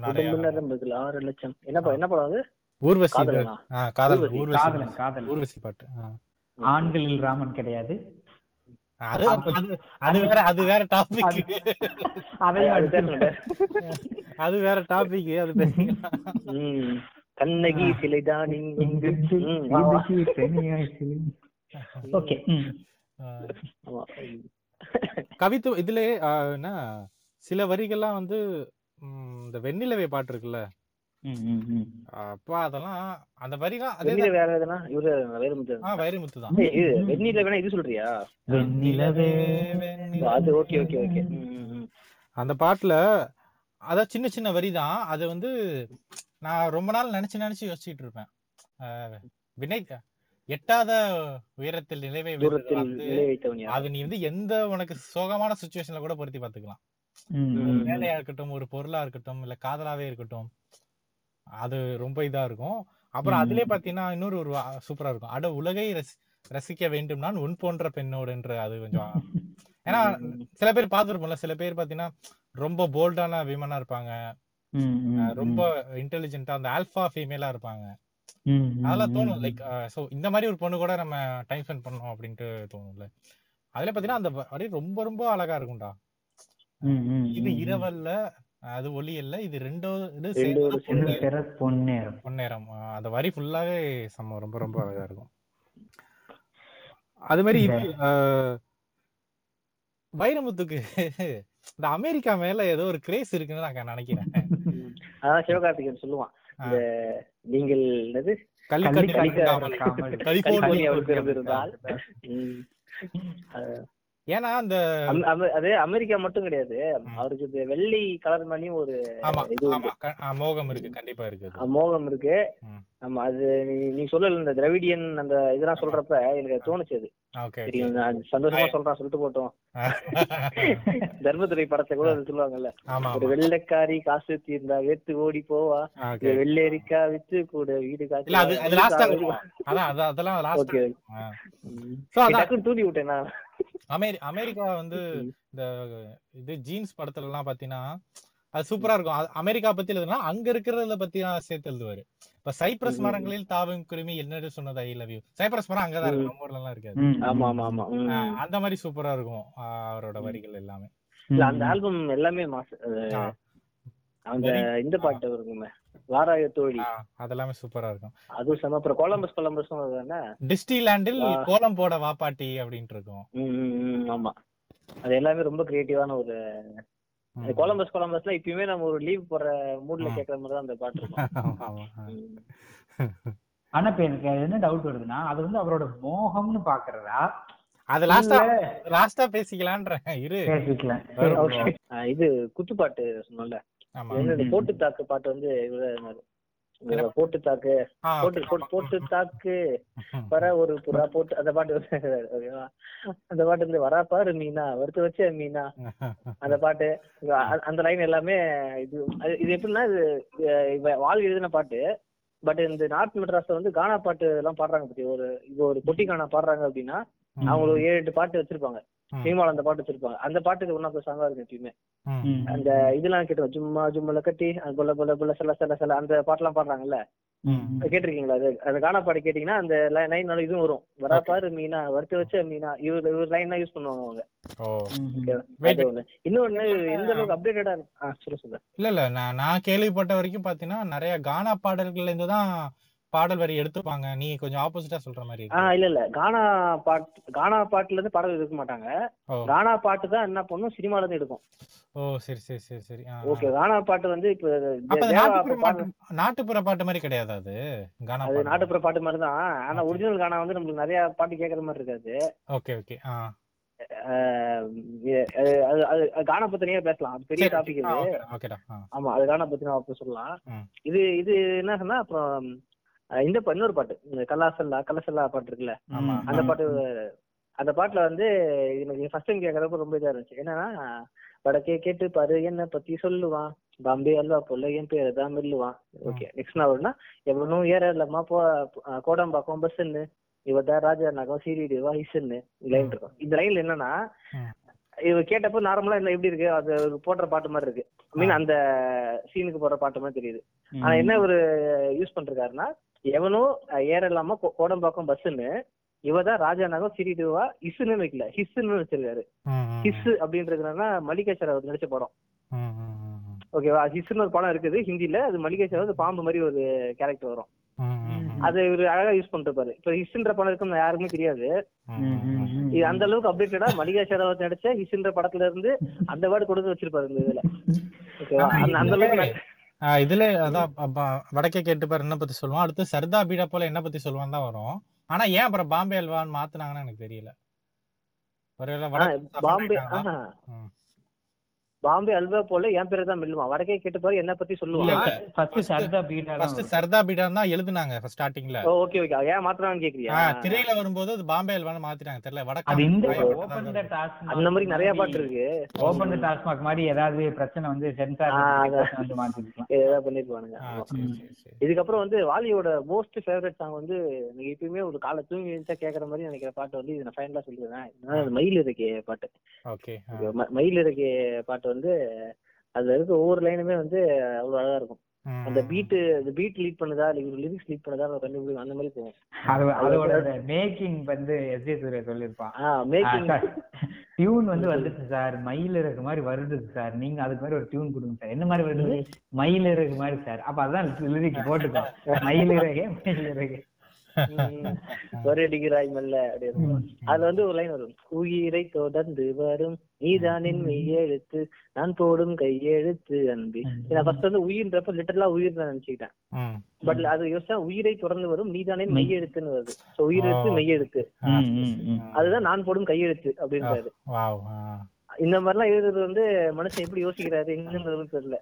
ஆறு லட்சம். என்ன என்ன படம் அது? ஊர்வசி காதல் ஊர்வசி, ஊர்வசி. பாட்டு. ஆண்களில் ராமன் கிடையாது. அது வேற அது வேற டாபிக் அதையும் அது அடுத்து பேசணும். அது வேற டாபிக் அது. கண்ணகி சிலைதான். ஓகே ஆஹ். ஆமா. கவித்துவ இதுல என்ன? சில வரிகள்லாம் வந்து இந்த வெண்ணிலவை பாட்டு இருக்குல்ல? அப்பா அதெல்லாம் அந்த வரிலாம் அதே வேற எதுனா? இவரு வைரமுத்து தான். ஏய், இது வெந்நீர்ல வேணா இது சொல்றியா? வெண்ணிலவே அது ஓகே ஓகே ஓகே. அந்த பாட்டுல அதான் சின்ன சின்ன வரி தான். அது வந்து நான் ரொம்ப நாள் நினைச்சு நினைச்சு யோசிச்சுட்டு இருப்பேன். ஆஹ் வினை எட்டாத உயரத்தில் நிலைவை அது நீ வந்து எந்த உனக்கு சோகமான சுச்சுவேஷன்ல கூட பொருத்தி பாத்துக்கலாம் வேலையா இருக்கட்டும் ஒரு பொருளா இருக்கட்டும் இல்ல காதலாவே இருக்கட்டும் அது ரொம்ப இதா இருக்கும். அப்புறம். அதுலயே பாத்தீங்கன்னா இன்னொரு ஒரு சூப்பரா இருக்கும். அட உலகை ரசி- ரசிக்க வேண்டும் நான் உன் போன்ற பெண்ணோடுன்ற அது கொஞ்சம். ஏன்னா சில பேர் பார்த்திருப்போம்ல சில பேர் பாத்தீங்கன்னா ரொம்ப போல்டான விமனா இருப்பாங்க. ரொம்ப இன்டெலிஜென்ட்டா அந்த ஆல்பா ஃபீமேலா இருப்பாங்க. அதெல்லாம் தோணும். லைக் சோ இந்த மாதிரி ஒரு பொண்ணு கூட நம்ம டைம் ஸ்பெண்ட் பண்ணோம் அப்படின்ட்டு தோணும்ல. அதுல பாத்தீங்கன்னா அந்த வரி ரொம்ப ரொம்ப அழகா இருக்கும்டா. இது இரவல்ல அது ஒளி இல்ல. இது ரெண்டோது ரெண்டு சேர்ந்து ஒரு சேர்ந்து. பொன்னேரம். பொன்னேரம். அந்த வரி ஃபுல்லாவே செம்ம ரொம்ப ரொம்ப அழகா இருக்கும். அது மாதிரி இது வைரமுத்துக்கு இந்த அமெரிக்கா மேல ஏதோ ஒரு கிரேஸ் இருக்குன்னு நான் நினைக்கிறேன். அதான் சிவகார்த்திகேயன் சொல்லுவான். இந்த நீங்கள் என்னது? கள்ளிக்கட்டு ஏன்னா அந்த அது அமெரிக்கா மட்டும் கிடையாது. அவருக்கு இந்த வெள்ளை கலர் மேலயும் ஒரு இது மோகம் இருக்கு. கண்டிப்பா இருக்கு. மோகம் இருக்கு. ஆமா அது நீ- சொல்லல இந்த திராவிடியன் அந்த இதெல்லாம் சொல்றப்ப எனக்கு தோணுச்சு அது. சந்தோஷமா சொல்றான் சொல்லிட்டு போட்டோம். தர்மதுரை படத்தை கூட அது சொல்லுவாங்கல்ல. ஒரு வெள்ளைக்காரி காசு தீர்ந்தா வேத்து ஓடி போவா. இது வெள்ளேரிக்கா வித்து கூட வீடு காசு அதெல்லாம் தூண்டி விட்டேன் நான். அமெரி அமெரிக்கா வந்து இந்த இது ஜீன்ஸ் படத்துல எல்லாம் பாத்தீங்கன்னா அது சூப்பரா இருக்கும். அமெரிக்கா பத்தி எழுதுனா அங்க இருக்கிறத பத்தி நான் சேர்த்து எழுதுவாரு. இப்ப சைப்ரஸ். மரங்களில் தாவும் குருமி என்னது சொன்னது ஐ லவ் யூ சைப்ரஸ் மரம் அங்கதான் இருக்கு நம்ம ஊர்ல எல்லாம் இருக்காது ஆமா ஆமா அந்த மாதிரி சூப்பரா இருக்கும் அவரோட வரிகள் எல்லாமே. இல்ல அந்த ஆல்பம் எல்லாமே மாசு. அந்த இந்த பாட்டு இருக்குமே வாராய தோழி அதெல்லாமே சூப்பரா இருக்கும் அதுவும் செம அப்புறம் கொலம்பஸ் கொலம்பஸ் தானே டிஸ்டி லேண்டில் ஆ. கோலம் போட வாப்பாட்டி அப்படின்ட்டு இருக்கும் ம், ம், ம், ஆமா அது எல்லாமே ரொம்ப கிரியேட்டிவான ஒரு. கொலம்பஸ் கொலம்பஸ்ல இப்பயுமே நம்ம ஒரு லீவ் போற மூட்ல. கேக்குற மாதிரி தான் அந்த பாட்டு இருக்கும் ஆமா, ஆமா. ம். ஆனா இப்ப எனக்கு என்ன டவுட் வருதுன்னா அது வந்து அவரோட மோகம்னு பாக்குறதா அது லாஸ்டா லாஸ்டா பேசிக்கலான்றேன் இரு பேசிக்கலாம் இது குத்துப்பாட்டு ம். போட்டு தாக்கு பாட்டு வந்து? போட்டு தாக்கு. போட்டு போட்டு தாக்கு. வர ஒரு புறா போட்டு அந்த பாட்டு வந்து ஓகேவா? அந்த பாட்டு வந்து வரா பாரு மீனா வறுத்து வச்ச மீனா. அந்த பாட்டு அந்த லைன் எல்லாமே இது அது- இது எப்படின்னா இது வாழ் எழுதின பாட்டு. பட் இந்த நார்த் மெட்ராஸ்ல வந்து கானா பாட்டு எல்லாம் பாடுறாங்க பத்தி. ஒரு இப்போ ஒரு பொட்டி கானா பாடுறாங்க அப்படின்னா. அவங்க ஒரு ஏழு எட்டு பாட்டு வச்சிருப்பாங்க. சினிமால அந்த பாட்டு வச்சிருப்பாங்க. அந்த பாட்டுக்கு ஒன்னா சாங்கா இருக்கு எப்பயுமே. அந்த இதெல்லாம் கேட்டு ஜும்மா ஜும்மல கட்டி அது போல போல போல சில சில சில அந்த பாட்டுலாம் பாடுறாங்கல்ல? கேட்டிருக்கீங்களா? அது அந்த கானா பாட்டு கேட்டீங்கன்னா அந்த லைன் இதுவும் வரும். வரா பாரு மீனா வறுத்து வச்ச மீனா. இவர் இவர் லைன் தான் யூஸ் பண்ணுவாங்க அவங்க. இன்னொன்னு எந்த அளவுக்கு அப்டேட்டடா ஆ சொல்ல சொல்ல. இல்ல இல்ல. நான் நான் கேள்விப்பட்ட வரைக்கும் பாத்தீங்கன்னா நிறைய கானா பாடல்கள்ல இருந்து தான் பாடல் வரி எடுத்துப்பாங்க. நீ கொஞ்சம் ஆப்போசிட்டா சொல்ற மாதிரி ஆ இருக்கு. இல்ல இல்ல. கானா பாட்டு கானா பாட்டுல இருந்து பாடல் எடுக்க மாட்டாங்க. கானா பாட்டு தான் என்ன பண்ணும்? சினிமால இருந்து எடுக்கும். ஓ சரி சரி சரி சரி. ஓகே கானா பாட்டு வந்து இப்ப நாட்டுப்புற பாடு- பாட்டு மாதிரி கிடையாது அது கானா அது நாட்டுப்புற பாட்டு மாதிரி தான். ஆனா. ஒரிஜினல் கானா வந்து நம்மளுக்கு நிறைய பாட்டு கேட்கற மாதிரி இருக்காது. Okay okay. ஆ. ஆஹ் கானா பத்தி தனியா பேசலாம். அது பெரிய டாபிக் இது. ஆமா அது கானா பத்தி நான் அப்ப சொல்லலாம். இது இது என்ன சொன்னா அப்புறம் இந்த இன்னொரு பாட்டு. இந்த கலாசல்லா கலசல்லா பாட்டு இருக்குல்ல. அந்த பாட்டு அந்த பாட்டுல வந்து எனக்கு ஃபர்ஸ்ட் டைம் கேட்கறப்ப ரொம்ப இதா இருந்துச்சு. என்னன்னா வடக்கே கேட்டு பாரு என்ன பத்தி சொல்லுவான். பாம்பே அல்வா போல என் பேரை தான் மெல்லுவான் ஓகே நெக்ஸ்ட் நான் வரும்னா எவனும் ஏற இல்லம்மா போ கோடம்பாக்கம் பஸ்ன்னு இவதான் ராஜா நகம் சீரிடு வயசுன்னு லைன் இருக்கும். இந்த லைன்ல என்னன்னா. இவ கேட்டப்போ நார்மலா என்ன எப்படி இருக்கு? அது போடுற பாட்டு மாதிரி இருக்கு. மீன் அந்த சீனுக்கு போடுற பாட்டு மாதிரி தெரியுது. ஆனா என்ன ஒரு யூஸ் பண்றாருன்னா எவனோ அஹ், ஏற இல்லாம கோடம்பாக்கம் பஸ்ன்னு இவதான் ராஜா நகம் சிரிடுவா இசுன்னு வைக்கல. ஹிஸ்ன்னு வச்சிருக்காரு. ஹிஸ் அப்படின்றதுனா மல்லிகா அவர் நடிச்ச படம். ஓகேவா? ஹிஸ்ன்னு ஒரு படம் இருக்குது ஹிந்தில அது மல்லிகா வந்து பாம்பு மாதிரி ஒரு கேரக்டர் வரும். அது இவரு அழகா யூஸ் பண்ணிருப்பாரு இப்ப ஹிஸ்ன்ற படம் இருக்குன்னு யாருக்குமே தெரியாது. இது அந்த அளவுக்கு அப்டேட்டடா மல்லிகா ஷெராவத் நடிச்ச ஹிஸ்ன்ற படத்துல இருந்து அந்த வேர்டு கொடுத்து வச்சிருப்பாரு இந்த இதுல. ஓகேவா? அந்த அளவுக்கு இதுல- ஆ, இதுல அதான் வடக்கே கேட்டு பாரு என்ன பத்தி சொல்லுவான் அடுத்து சர்தா பீடா போல என்ன பத்தி சொல்லுவான் தான் வரும் ஆனா ஏன் அப்புறம் பாம்பே அல்வான்னு மாத்துனாங்கன்னு எனக்கு தெரியல பாம்பே? ஆஹா. பாம்பே அல்வா போல என் பேரு தான் மெல்லுவான் வடக்கே கேட்டு பாரு என்ன பத்தி சொல்லுவான். ஃபர்ஸ்ட் சர்தா ஃபர்ஸ்ட் சர்தா பீடா தான் எழுதுனாங்க ஸ்டார்டிங்ல ஓகே ஓகே ஏன் மாத்திரான்னு கேக்குறியா? திரையில வரும்போது அது பாம்பே அல்வான்னு மாத்திட்டாங்க தெரியல. வடக்கு அது இந்த ஓபன் த டாஸ்க் அந்த மாதிரி நிறைய பாட்டு இருக்கு. ஓபன் த டாஸ்மாக் மாதிரி ஏதாவது பிரச்சனை வந்து சென்சார். வந்து மாத்திக்கலாம் ஏதாவது பண்ணிருப்பானுங்க. இதுக்கப்புறம் வந்து வாலியோட மோஸ்ட் ஃபேவரட் சாங் வந்து எனக்கு எப்பயுமே ஒரு காலை தூங்கி எழுந்தா கேக்குற மாதிரி நினைக்கிற பாட்டு வந்து இது நான் ஃபைனலா சொல்லிடுறேன். மயில் இருக்கே பாட்டு. ஓகே மயில் இருக்கே பாட்டு வந்து அதுல இருக்க ஒவ்வொரு லைனுமே வந்து அவ்வளவு அழகா இருக்கும். அந்த பீட் அந்த பீட் லீட் பண்ணுதா இல்ல லிரிக்ஸ் லீட் பண்ணுதா கண்டுபிடிக்கும் அந்த மாதிரி போகும். அது அதோட மேக்கிங் வந்து எஸ் ஜே சூர்யா சொல்லியிருப்பான் மேக்கிங் டியூன் வந்து வந்துச்சு சார். மயில் இறகு மாதிரி வருது சார். நீங்க அதுக்கு மாதிரி ஒரு டியூன் கொடுங்க சார். என்ன மாதிரி வருது? மயில் இறகு மாதிரி சார். அப்ப அதான் லிரிக் போட்டுக்கோ. மயில் இறகே மயில் இறகு. ஒரு அடிக்கிறாய் மெல்ல அப்படின்னு அதுல வந்து ஒரு லைன் வரும். உயிரை தொடர்ந்து வரும். நீதான் என் மெய்யெழுத்து நான் போடும் கையெழுத்து அன்பி. நான் ஃபர்ஸ்ட் வந்து உயிர்ன்றப்ப லிட்டரலா உயிர் நான் நினைச்சுக்கிட்டேன். பட் அது யோசிச்சா உயிரை தொடர்ந்து வரும். நீதானே மெய்யெழுத்துன்னு வருது. சோ உயிரெழுத்து மெய்யெழுத்து ஆ, ம், சரி, ம், சரி. ம். அதுதான் நான் போடும் கையெழுத்து அப்படின்றாரு. இந்த மாதிரிலாம் எழுதுறது வந்து மனுஷன் எப்படி யோசிக்கிறாரு எங்கன்னு தெரியல.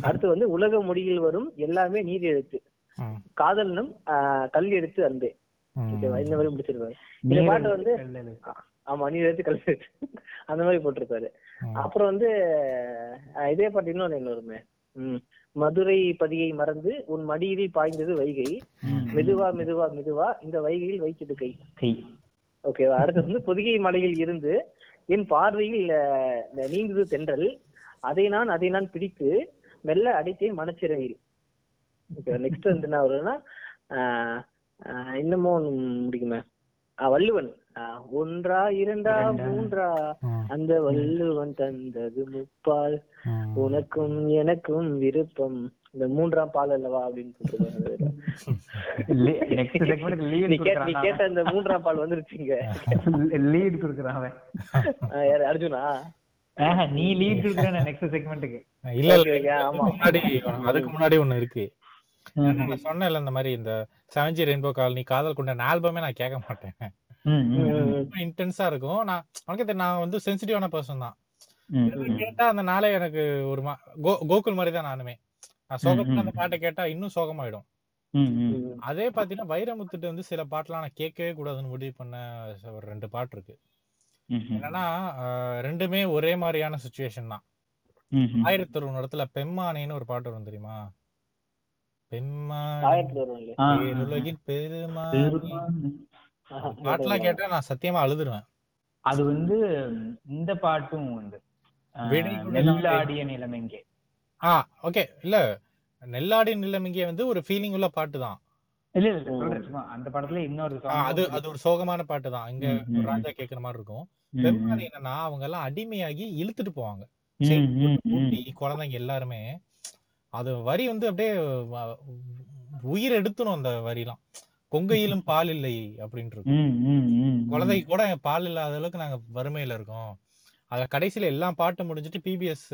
அடுத்து வந்து உலக மொழியில் வரும் எல்லாமே நீர் எழுத்து. காதலனும் ஆஹ், கல் எழுத்து அன்பே. ஓகேவா இந்த மாதிரி முடிச்சிருப்பாரு இந்த பாட்டு வந்து. ஆமா நீர் எழுத்து கல் அந்த மாதிரி போட்டிருப்பாரு. அப்புறம் வந்து இதே பாட்டு இன்னொன்னு என்ன வருமே ம். மதுரை பதியை மறந்து உன் மடியில் பாய்ந்தது வைகை. மெதுவா மெதுவா மெதுவா இந்த வைகையில் வைத்தது கை. ஓகேவா அடுத்து வந்து பொதிகை மலையில் இருந்து என் பார்வையில் நீங்குது தென்றல் அதை நான் அதை நான் பிடித்து மெல்ல அடித்தேன் மனச்சிறையில் ஓகே நெக்ஸ்ட் வந்து என்ன ஆஹ், இன்னமும் ஒண்ணு முடிக்குமே. ஆஹ், வள்ளுவன். ஒன்றா இரண்டா மூன்றா? அந்த வள்ளுவன் தந்தது முப்பால். உனக்கும் எனக்கும் விருப்பம். இந்த மூன்றாம் பால் அல்லவா அப்படின்னு நீ கேட்ட இந்த மூன்றாம் பால் வந்துருச்சுங்க. லீட் கொடுக்குறான் அவன். யாரு அர்ஜுனா? நீ லீட் கொடுக்குற நெக்ஸ்ட் செக்மெண்ட்டுக்கு இல்ல இல்ல முன்னாடி அதுக்கு முன்னாடி ஒண்ணு இருக்கு. நான் சொன்னேன்ல இந்த மாதிரி இந்த செவன்ஜி ரெயின்போ காலனி காதல் கொண்ட ஆல்பமே நான் கேட்க மாட்டேன். இன்டென்ஸா இருக்கும். நான் உனக்கு நான் வந்து சென்சிட்டிவான பர்சன் தான். கேட்டா அந்த நாளே எனக்கு ஒரு கோகுல் மாதிரி தான் நானுமே. நான் சோகத்துல அந்த பாட்டை கேட்டா இன்னும் சோகமாயிடும். அதே பாத்தீங்கன்னா வைரமுத்துட்டு வந்து சில பாட்டுலாம் நான் கேட்கவே கூடாதுன்னு முடிவு பண்ண ஒரு ரெண்டு பாட்டு இருக்கு. என்னன்னா ரெண்டுமே ஒரே மாதிரியான சுச்சுவேஷன் தான். ஆயிரத்தி ஒரு இடத்துல பெம்மானேன்னு ஒரு பாட்டு வரும் தெரியுமா? பாட்டுலாம் கேட்டா நான் சத்தியமா அழுதுருவேன். அது வந்து இந்த பாட்டும் வந்து நெல்லாடிய நிலைமைங்கே ஆ ஓகே. இல்ல நெல்லாடிய நிலைமைங்கே வந்து ஒரு ஃபீலிங் உள்ள பாட்டு தான். இல்ல இல்ல அந்த படத்துல இன்னொரு அது அது ஒரு சோகமான பாட்டு தான். இங்க ராஜா கேக்குற மாதிரி இருக்கும். பெருமாள் என்னன்னா அவங்க எல்லாம் அடிமையாகி இழுத்துட்டு போவாங்க. குழந்தைங்க எல்லாருமே அது வரி வந்து அப்படியே உயிர் எடுத்துரும் அந்த வரிலாம். கொங்கையிலும் பால் இல்லை அப்படின்ட்டு குழந்தை கூட பால் இல்லாத அளவுக்கு நாங்க வறுமையில இருக்கோம். அத கடைசியில எல்லா பாட்டும் முடிஞ்சிட்டு பிபிஎஸ்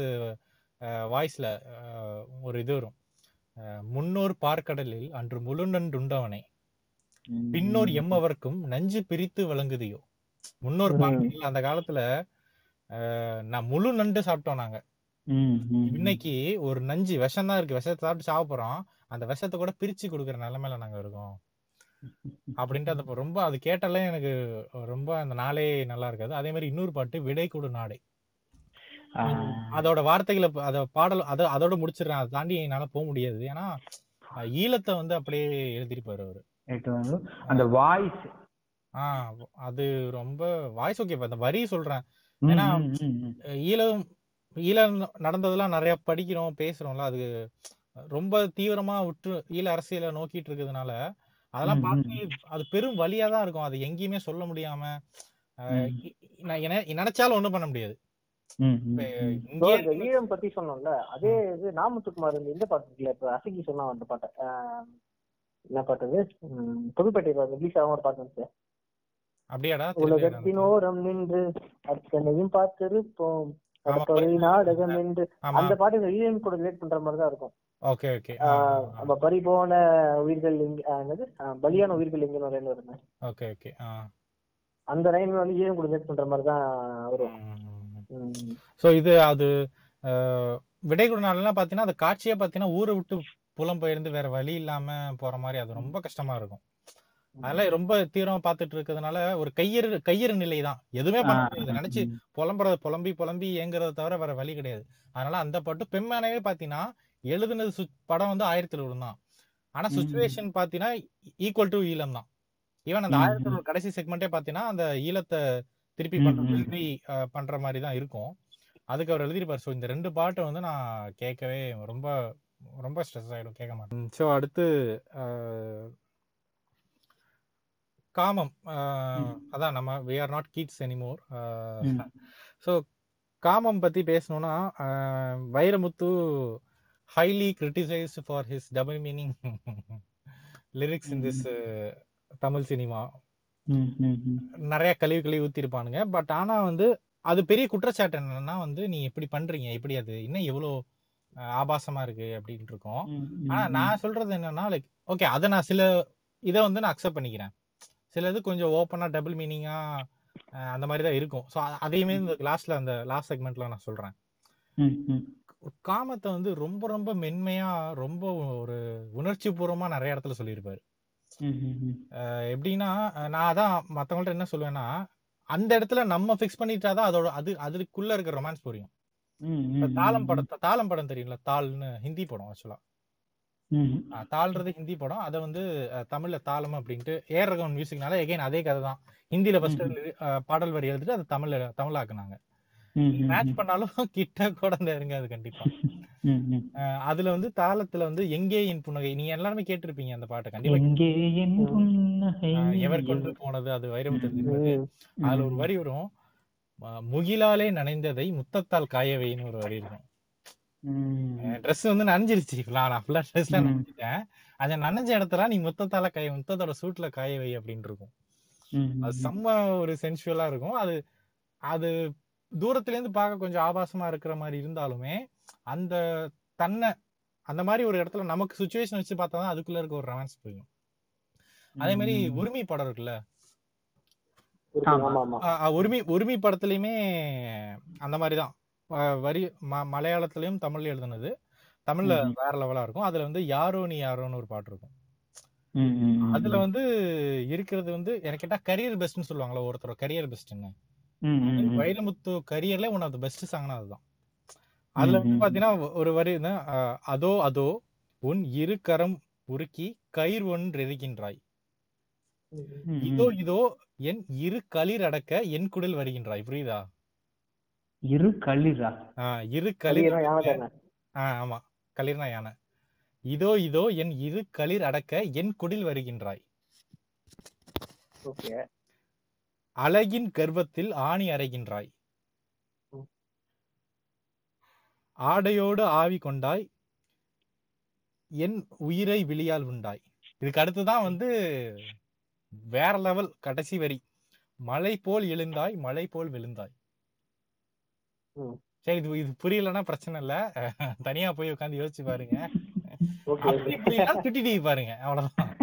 வாய்ஸ்ல ஒரு இது வரும். முன்னோர் பார்க்கடலில் அன்று முழு நன்றுண்டவனை பின்னோர் எம்மவர்க்கும் நஞ்சு பிரித்து வழங்குதியோ. முன்னோர் பார்க்கடல் அந்த காலத்துல நான் முழு நண்டு சாப்பிட்டோம் நாங்க. இன்னைக்கு ஒரு நஞ்சு விஷம் தான் இருக்கு. விஷத்தை சாப்பிட்டு சாப்பிட போறோம் அந்த விஷத்தை கூட பிரிச்சு கொடுக்குற நிலைமையில நாங்க இருக்கோம். அப்படின்ட்டு அந்த ரொம்ப அது கேட்டாலே எனக்கு ரொம்ப அந்த நாளே நல்லா இருக்காது. அதே மாதிரி இன்னொரு பாட்டு விடை கொடு நாடை அதோட வார்த்தைகளை அத பாடல் அத அதோட முடிச்சிடுறேன். அதை தாண்டி என்னால போக முடியாது. ஏன்னா ஈழத்தை வந்து அப்படியே எழுதிருப்பாரு அவரு. அந்த வாய்ஸ். ஆஹ் அது ரொம்ப வாய்ஸ் ஓகே. அந்த வரி சொல்றேன். ஏன்னா ஈழம் ஈழம் நடந்ததெல்லாம் நிறைய படிக்கிறோம் பேசுறோம்ல. அது ரொம்ப தீவிரமா விட்டு ஈழ அரசியலை நோக்கிட்டு இருக்கிறதுனால அதெல்லாம் பார்த்து அது பெரும் வழியா தான் இருக்கும். அது எங்கேயுமே சொல்ல முடியாம நினைச்சாலும் ஒண்ணும் பண்ண முடியாது. ஈழம் பத்தி சொன்னோம்ல அதே இது நாமத்துக்குமார் இந்த பாட்டு இருக்குல்ல? இப்ப அசகி சொன்னா அந்த பாட்டை. என்ன பாட்டு அது? புதுப்பேட்டையில ரிலீஸ் ஆகும் ஒரு பாட்டு இருந்துச்சு அப்படியாடா? உலகத்தின் ஓரம் நின்று அத்தனையும் பார்த்திருப்போம். நாடகம் என்று அந்த பாட்டு ஈழம் கூட ரிலேட் பண்ற மாதிரி தான் இருக்கும். ஓகே ஓகே நம்ம பறி போன உயிர்கள் என்னது? பலியான உயிர்கள் எங்க வரேன்னு வருங்க ஓகே ஓகே அந்த லைன் வந்து ஈழம் கூட ரிலேட் பண்ற மாதிரி தான் வரும். சோ இது அது விடை கொடுனாலாம் பாத்தீங்கன்னா அந்த காட்சியே பாத்தீங்கன்னா ஊரை விட்டு புலம் பெயர்ந்து வேற வழி இல்லாம போற மாதிரி அது ரொம்ப கஷ்டமா இருக்கும். அதெல்லாம் ரொம்ப தீவிரமா பாத்துட்டு இருக்கிறதுனால ஒரு கையறு கையறு நிலை தான் எதுவுமே பண்ண முடியாது. நினைச்சு புலம்புறது புலம்பி புலம்பி ஏங்குறத தவிர வேற வழி கிடையாது. அதனால அந்த பாட்டு பெம்மானவே பாத்தீங்கன்னா எழுதுனது படம் வந்து ஆயிரத்தி எழுபது தான் ஆனா சுச்சுவேஷன் பாத்தீங்கன்னா ஈக்குவல் டு ஈழம் தான். ஈவன் அந்த ஆயிரத்தி கடைசி செக்மெண்டே பாத்தீங்கன்னா அந்த ஈழத்தை திருப்பி பண்ற பண்ற மாதிரி தான் இருக்கும். அதுக்கு அவர் எழுதிருப்பாரு ஸோ இந்த ரெண்டு பாட்டை வந்து நான் கேட்கவே ரொம்ப ரொம்ப ஸ்ட்ரெஸ் ஆயிடும். கேட்க மாட்டேன். ஸோ அடுத்து காமம். அதான் நம்ம we are not kids anymore so காமம் பத்தி பேசணும்னா Vairamuthu highly criticised for his double meaning lyrics in this Tamil cinema நிறைய கழிவு கழிவு ஊத்திருப்பானுங்க. பட் ஆனா வந்து அது பெரிய குற்றச்சாட்டு என்னன்னா வந்து நீ எப்படி பண்றீங்க எப்படி அது இன்னும் எவ்வளவு ஆபாசமா இருக்கு அப்படின்ட்டு இருக்கோம். ஆனா நான் சொல்றது என்னன்னா லைக் ஓகே அதை நான் சில இதை வந்து நான் அக்செப்ட் பண்ணிக்கிறேன். சில இது கொஞ்சம் ஓப்பனா டபுள் மீனிங்கா அந்த மாதிரி தான் இருக்கும். ஸோ அதையுமே இந்த லாஸ்ட்ல அந்த லாஸ்ட் செக்மெண்ட்ல நான் சொல்றேன். காமத்தை வந்து ரொம்ப ரொம்ப மென்மையா ரொம்ப ஒரு உணர்ச்சி பூர்வமா நிறைய இடத்துல சொல்லியிருப்பாரு. எப்படின்னா நான் அதான் மத்தவங்கள்ட்ட என்ன சொல்லுவேன்னா அந்த இடத்துல நம்ம பிக்ஸ் பண்ணிட்டாதான் அதோட அது அதுக்குள்ள இருக்க ரொமான்ஸ் புரியும். தாளம் படம் தாளம் படம் தெரியும்ல தாள்னு ஹிந்தி படம் ஆக்சுவலா தாள்ன்றது ஹிந்தி படம். அதை வந்து தமிழ்ல தாளம் அப்படின்ட்டு ஏர் ரகவன் மியூசிக்னால எகைன் அதே கதை தான் ஹிந்தியில ஃபர்ஸ்ட் பாடல் வரி எழுதிட்டு அதை தமிழ்ல தமிழாக்குனாங்க. மேட்ச் பண்ணாலும் கிட்ட கூட நெருங்காது கண்டிப்பா. அஹ் அதுல வந்து தாளத்துல வந்து எங்கே என் புன்னகை நீங்க எல்லாருமே கேட்டிருப்பீங்க அந்த பாட்டை கண்டிப்பா எவர் கொண்டு போனது அது வைரமுத்து என்பது. அதுல ஒரு வரி வரும். முகிலாலே நனைந்ததை முத்தத்தால் காயவைன்னு ஒரு வரி இருக்கும். ட்ரெஸ் வந்து நனைஞ்சிருச்சு. நான் ஃபுல்லா ட்ரெஸ்ல. நனைஞ்சிட்டேன். அந்த நனைஞ்ச இடத்துல நீ முத்தத்தால காய முத்தத்தோட சூட்ல காய வை அப்படின்னு இருக்கும். அது செம்ம ஒரு சென்சுவலா இருக்கும். அது அது தூரத்துல இருந்து பார்க்க கொஞ்சம் ஆபாசமா இருக்கிற மாதிரி இருந்தாலுமே அந்த தன்னை அந்த மாதிரி ஒரு இடத்துல நமக்கு சுச்சுவேஷன் வச்சு பார்த்தா தான் அதுக்குள்ள இருக்க ஒரு ரொமான்ஸ் புரியும். அதே மாதிரி. உரிமை படம் இருக்குல்ல? உரிமை உரிமை படத்துலயுமே அந்த மாதிரிதான் வரி ம- மலையாளத்திலயும் தமிழ்ல எழுதுனது தமிழ்ல. வேற லெவலா இருக்கும் அதுல வந்து யாரோ நீ யாரோன்னு ஒரு பாட்டு இருக்கும். அதுல வந்து இருக்கிறது வந்து எனக்கு கேட்டா கரியர் பெஸ்ட்னு சொல்லுவாங்களா ஒருத்தர் கரியர் பெஸ்ட்னு. வைரமுத்து கரியர்ல ஒன் ஆஃப் த பெஸ்ட் சாங்னா அதுதான் அதுல வந்து. பாத்தீங்கன்னா ஒரு வரி அதோ அதோ உன் இரு கரம் உருக்கி கயிர் ஒன்று எரிகின்றாய் ம், இதோ. இதோ என் இரு களிர் அடக்க என் குடில் வருகின்றாய் புரியுதா இரு களிரா ஆஹ் இரு களிர் ஆமா. களிர்னா யானை. இதோ இதோ என் இரு களிர் அடக்க என் குடில் வருகின்றாய். அழகின் கர்வத்தில் ஆணி அறைகின்றாய். ஆடையோடு ஆவி கொண்டாய். என் உயிரை விழியால் உண்டாய். இதுக்கு அடுத்துதான் வந்து வேற லெவல் கடைசி வரி. மலை போல் எழுந்தாய் மலை போல் விழுந்தாய். சரி இது இது புரியலன்னா பிரச்சனை இல்ல. தனியா போய் உட்காந்து யோசிச்சு பாருங்க. டிவி பாருங்க. அவ்வளவுதான்.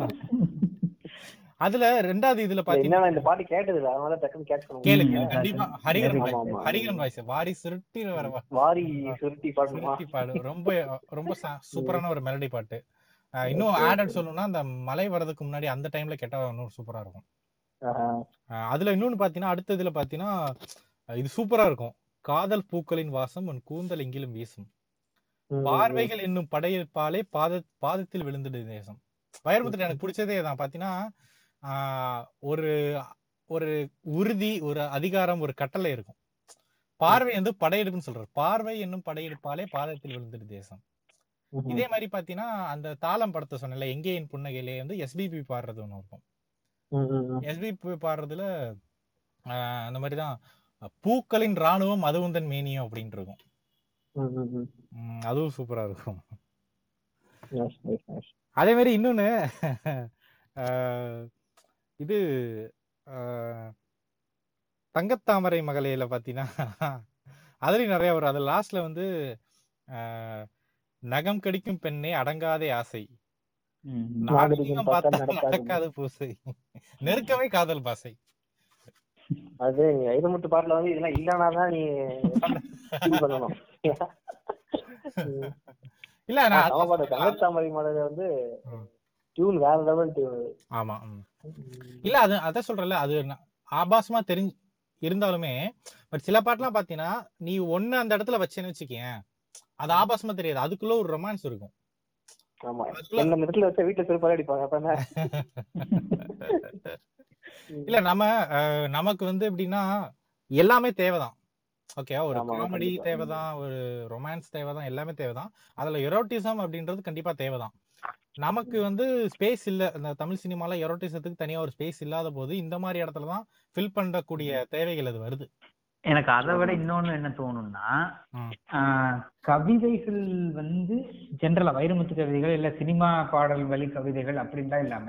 அதுல ரெண்டாவது இதுல பாத்தீங்கன்னா என்ன இந்த பாட்டு கேட்டது இல்ல. அதனால டக்குன்னு கேட்ச் பண்ண கேளுங்க. ம். கண்டிப்பா. ஹரிகரன். ஹரிகரன் வாய்ஸ். வாரி சுருட்டி வர வாரி சுருட்டி பாடணுமா சுருட்டி பாடு. ரொம்ப ரொம்ப சூப்பரான ஒரு மெலடி பாட்டு. இன்னும் ஆடட் சொல்லணும்னா அந்த மழை வர்றதுக்கு முன்னாடி அந்த டைம்ல கேட்டா இன்னும் சூப்பரா இருக்கும். அதுல இன்னொன்னு பாத்தீங்கன்னா அடுத்த இதுல பாத்தீங்கன்னா இது சூப்பரா இருக்கும். காதல் பூக்களின் வாசம் உன் கூந்தல் எங்கிலும் வீசும். பார்வைகள் என்னும் படையெடுப்பாலே பாத பாதத்தில் விழுந்துடு தேசம். வைரமுத்து எனக்கு பிடிச்சதே தான் பாத்தீங்கன்னா ஒரு ஒரு உறுதி ஒரு அதிகாரம் ஒரு கட்டளை இருக்கும். பார்வை வந்து படையெடுப்புன்னு சொல்றாரு. பார்வை என்னும் படையெடுப்பாலே பாதத்தில் விழுந்துடு தேசம். இதே மாதிரி பாத்தீங்கன்னா அந்த தாளம் படத்தை சொன்னல எங்கே என் புன்னகையிலே வந்து எஸ்பிபி பாடுறது ஒண்ணு இருக்கும். எஸ்பிபி பாடுறதுல ஆஹ் அந்த மாதிரிதான் பூக்களின் ராணுவம் அது உந்தன் மேனியம் அப்படின்ட்டு இருக்கும் அதுவும் சூப்பரா இருக்கும். அதே மாதிரி இன்னொன்னு இது தங்கத்தாமரை மகளில பாத்தீங்கன்னா அதுலயும் நிறைய வரும். அது லாஸ்ட்ல வந்து ஆஹ் நகம் கடிக்கும் பெண்ணே அடங்காதே ஆசை. நாகரிகம் பார்த்தா. நடக்காத பூசை. நெருக்கமே காதல் பாசை. அது ஐரமுத்து பாட்டுல வந்து இதெல்லாம் இல்லனாதான் நீ பண்ணணும். இல்ல நான் பாட்டு தங்கத்தாமரை மாடல வந்து. டியூன் வேற லெவல் டியூன் ஆமா. இல்ல அது அதான் சொல்றல அது ஆபாசமா தெரிஞ்சு இருந்தாலுமே பட் சில பாட்டுலாம் பாத்தீங்கன்னா நீ ஒண்ணு அந்த இடத்துல வச்சேன்னு வச்சுக்கேன் அது ஆபாசமா தெரியாது அதுக்குள்ள ஒரு ரொமான்ஸ் இருக்கும் ஆமா வீட்டுல செருப்பால அடிப்பாங்க இல்ல நம்ம நமக்கு வந்து எப்படின்னா எல்லாமே தேவைதான். ஓகே ஒரு காமெடி. தேவைதான் ஒரு ரொமான்ஸ் தேவைதான் எல்லாமே தேவைதான். அதுல எரோட்டிசம் அப்படின்றது கண்டிப்பா தேவைதான். நமக்கு வந்து ஸ்பேஸ் இல்ல. இந்த தமிழ் சினிமால எரோட்டிசத்துக்கு தனியா ஒரு ஸ்பேஸ் இல்லாத போது இந்த மாதிரி இடத்துல தான் ஃபில் பண்ணக்கூடிய தேவைகள் அது வருது. எனக்கு அதை விட இன்னொன்னு என்ன தோணும்னா கவிதைகள் வந்து ஜென்ரலா வைரமுத்து கவிதைகள் இல்ல சினிமா பாடல் வழி கவிதைகள் அப்படின்லாம் இல்லாம.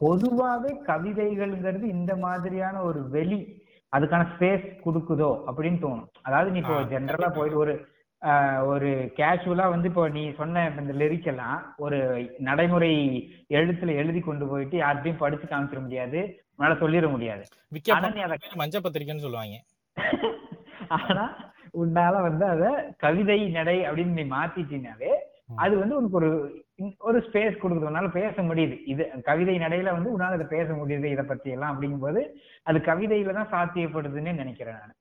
பொதுவாவே கவிதைகள்ங்கிறது இந்த மாதிரியான ஒரு வெளி அதுக்கான ஸ்பேஸ் கொடுக்குதோ அப்படின்னு தோணும். அதாவது நீ இப்போ ஜென்ரலா போயிட்டு ஒரு ஆஹ், ஒரு கேஷுவலா வந்து இப்போ நீ சொன்ன இந்த லிரிக் எல்லாம் ஒரு நடைமுறை எழுத்துல எழுதி கொண்டு போயிட்டு யார்கிட்டயும் படிச்சு காமிச்சிட முடியாது. உன்னால சொல்லிட முடியாது. மஞ்ச பத்திரிக்கைன்னு சொல்லுவாங்க. ஆனா உன்னால வந்து அத கவிதை நடை அப்படின்னு நீ மாத்திட்டீனாலே ம். அது வந்து உனக்கு ஒரு ஒரு ஸ்பேஸ் கொடுக்குது. உன்னால பேச முடியுது. இது கவிதை நடையில வந்து உன்னால அதை பேச முடியுது இதை பத்தி எல்லாம் அப்படிங்கும்போது அது கவிதையில தான் சாத்தியப்படுதுன்னு நினைக்கிறேன் நான்.